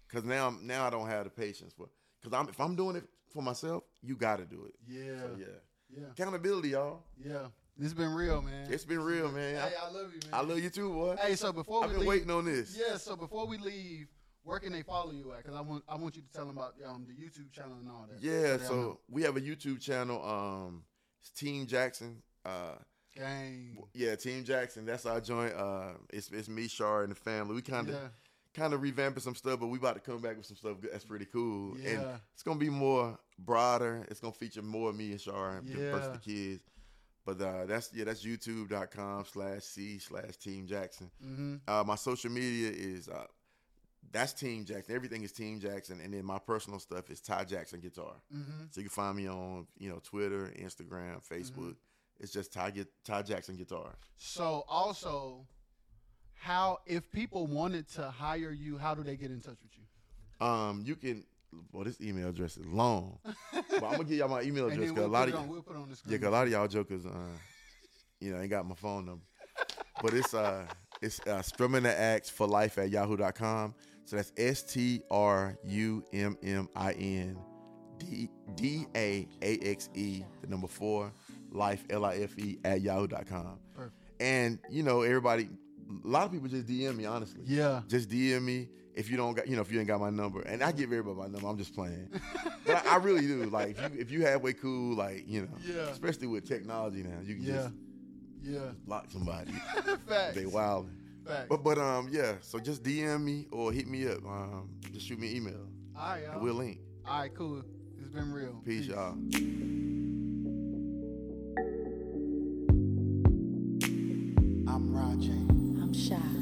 C: Cause now I'm- now I don't have the patience for. Cause I'm if I'm doing it for myself, you got to do it.
A: Yeah.
C: So yeah,
A: Yeah.
C: accountability, y'all.
A: Yeah. This been real, man.
C: It's been real, man.
A: Hey,
C: I,
A: love you, man.
C: I love you too, boy.
A: Hey, so before
C: I've
A: we
C: been
A: leave,
C: waiting on this.
A: Yeah, so before we leave, where can they follow you at? Because I want I want you to tell them about um, the YouTube channel and all that.
C: Yeah,
A: all
C: so we have a YouTube channel. Um, it's Team Jackson. Uh,
A: gang.
C: yeah, Team Jackson. That's our joint. Uh, it's it's me, Shar, and the family. We kind of
A: Yeah,
C: kind of revamping some stuff, but we about to come back with some stuff that's pretty cool.
A: yeah.
C: And it's gonna be more broader. It's gonna feature more of me and Shar and
A: Yeah.
C: the kids. But uh, that's yeah, that's youtube.com slash C slash Team Jackson.
A: mm-hmm.
C: Uh, my social media is uh, that's Team Jackson. Everything is Team Jackson, and then my personal stuff is Ty Jackson Guitar.
A: Mm-hmm.
C: So you can find me on you know Twitter, Instagram, Facebook. It's just Ty, Ty Jackson Guitar.
A: So also, how if people wanted to hire you, how do they get in touch with you?
C: Um, you can. Well, this email address is long, but I'm gonna give y'all my email address because
A: we'll
C: a lot of
A: on, we'll put on the
C: yeah. 'cause a lot of y'all jokers, uh, you know, ain't got my phone number. But it's uh, it's uh, strumming the axe for life at yahoo.com. So that's S T R U M M I N D D A A X E, the number four, life L I F E at yahoo.com.
A: Perfect.
C: And you know, everybody, a lot of people just DM me, honestly.
A: Yeah.
C: Just DM me if you don't got, you know, if you ain't got my number. And I give everybody my number. I'm just playing. but I, I, really do. Like if you if you halfway cool, like, you know,
A: yeah.
C: especially with technology now, you can
A: yeah.
C: just
A: yeah.
C: block somebody.
A: Facts.
C: They wild.
A: Facts.
C: But but um yeah, so just DM me or hit me up. Um just shoot me an email.
A: All right, y'all.
C: We'll link.
A: All right, cool. It's been real.
C: Peace. Peace. y'all. I'm Rajay. chá.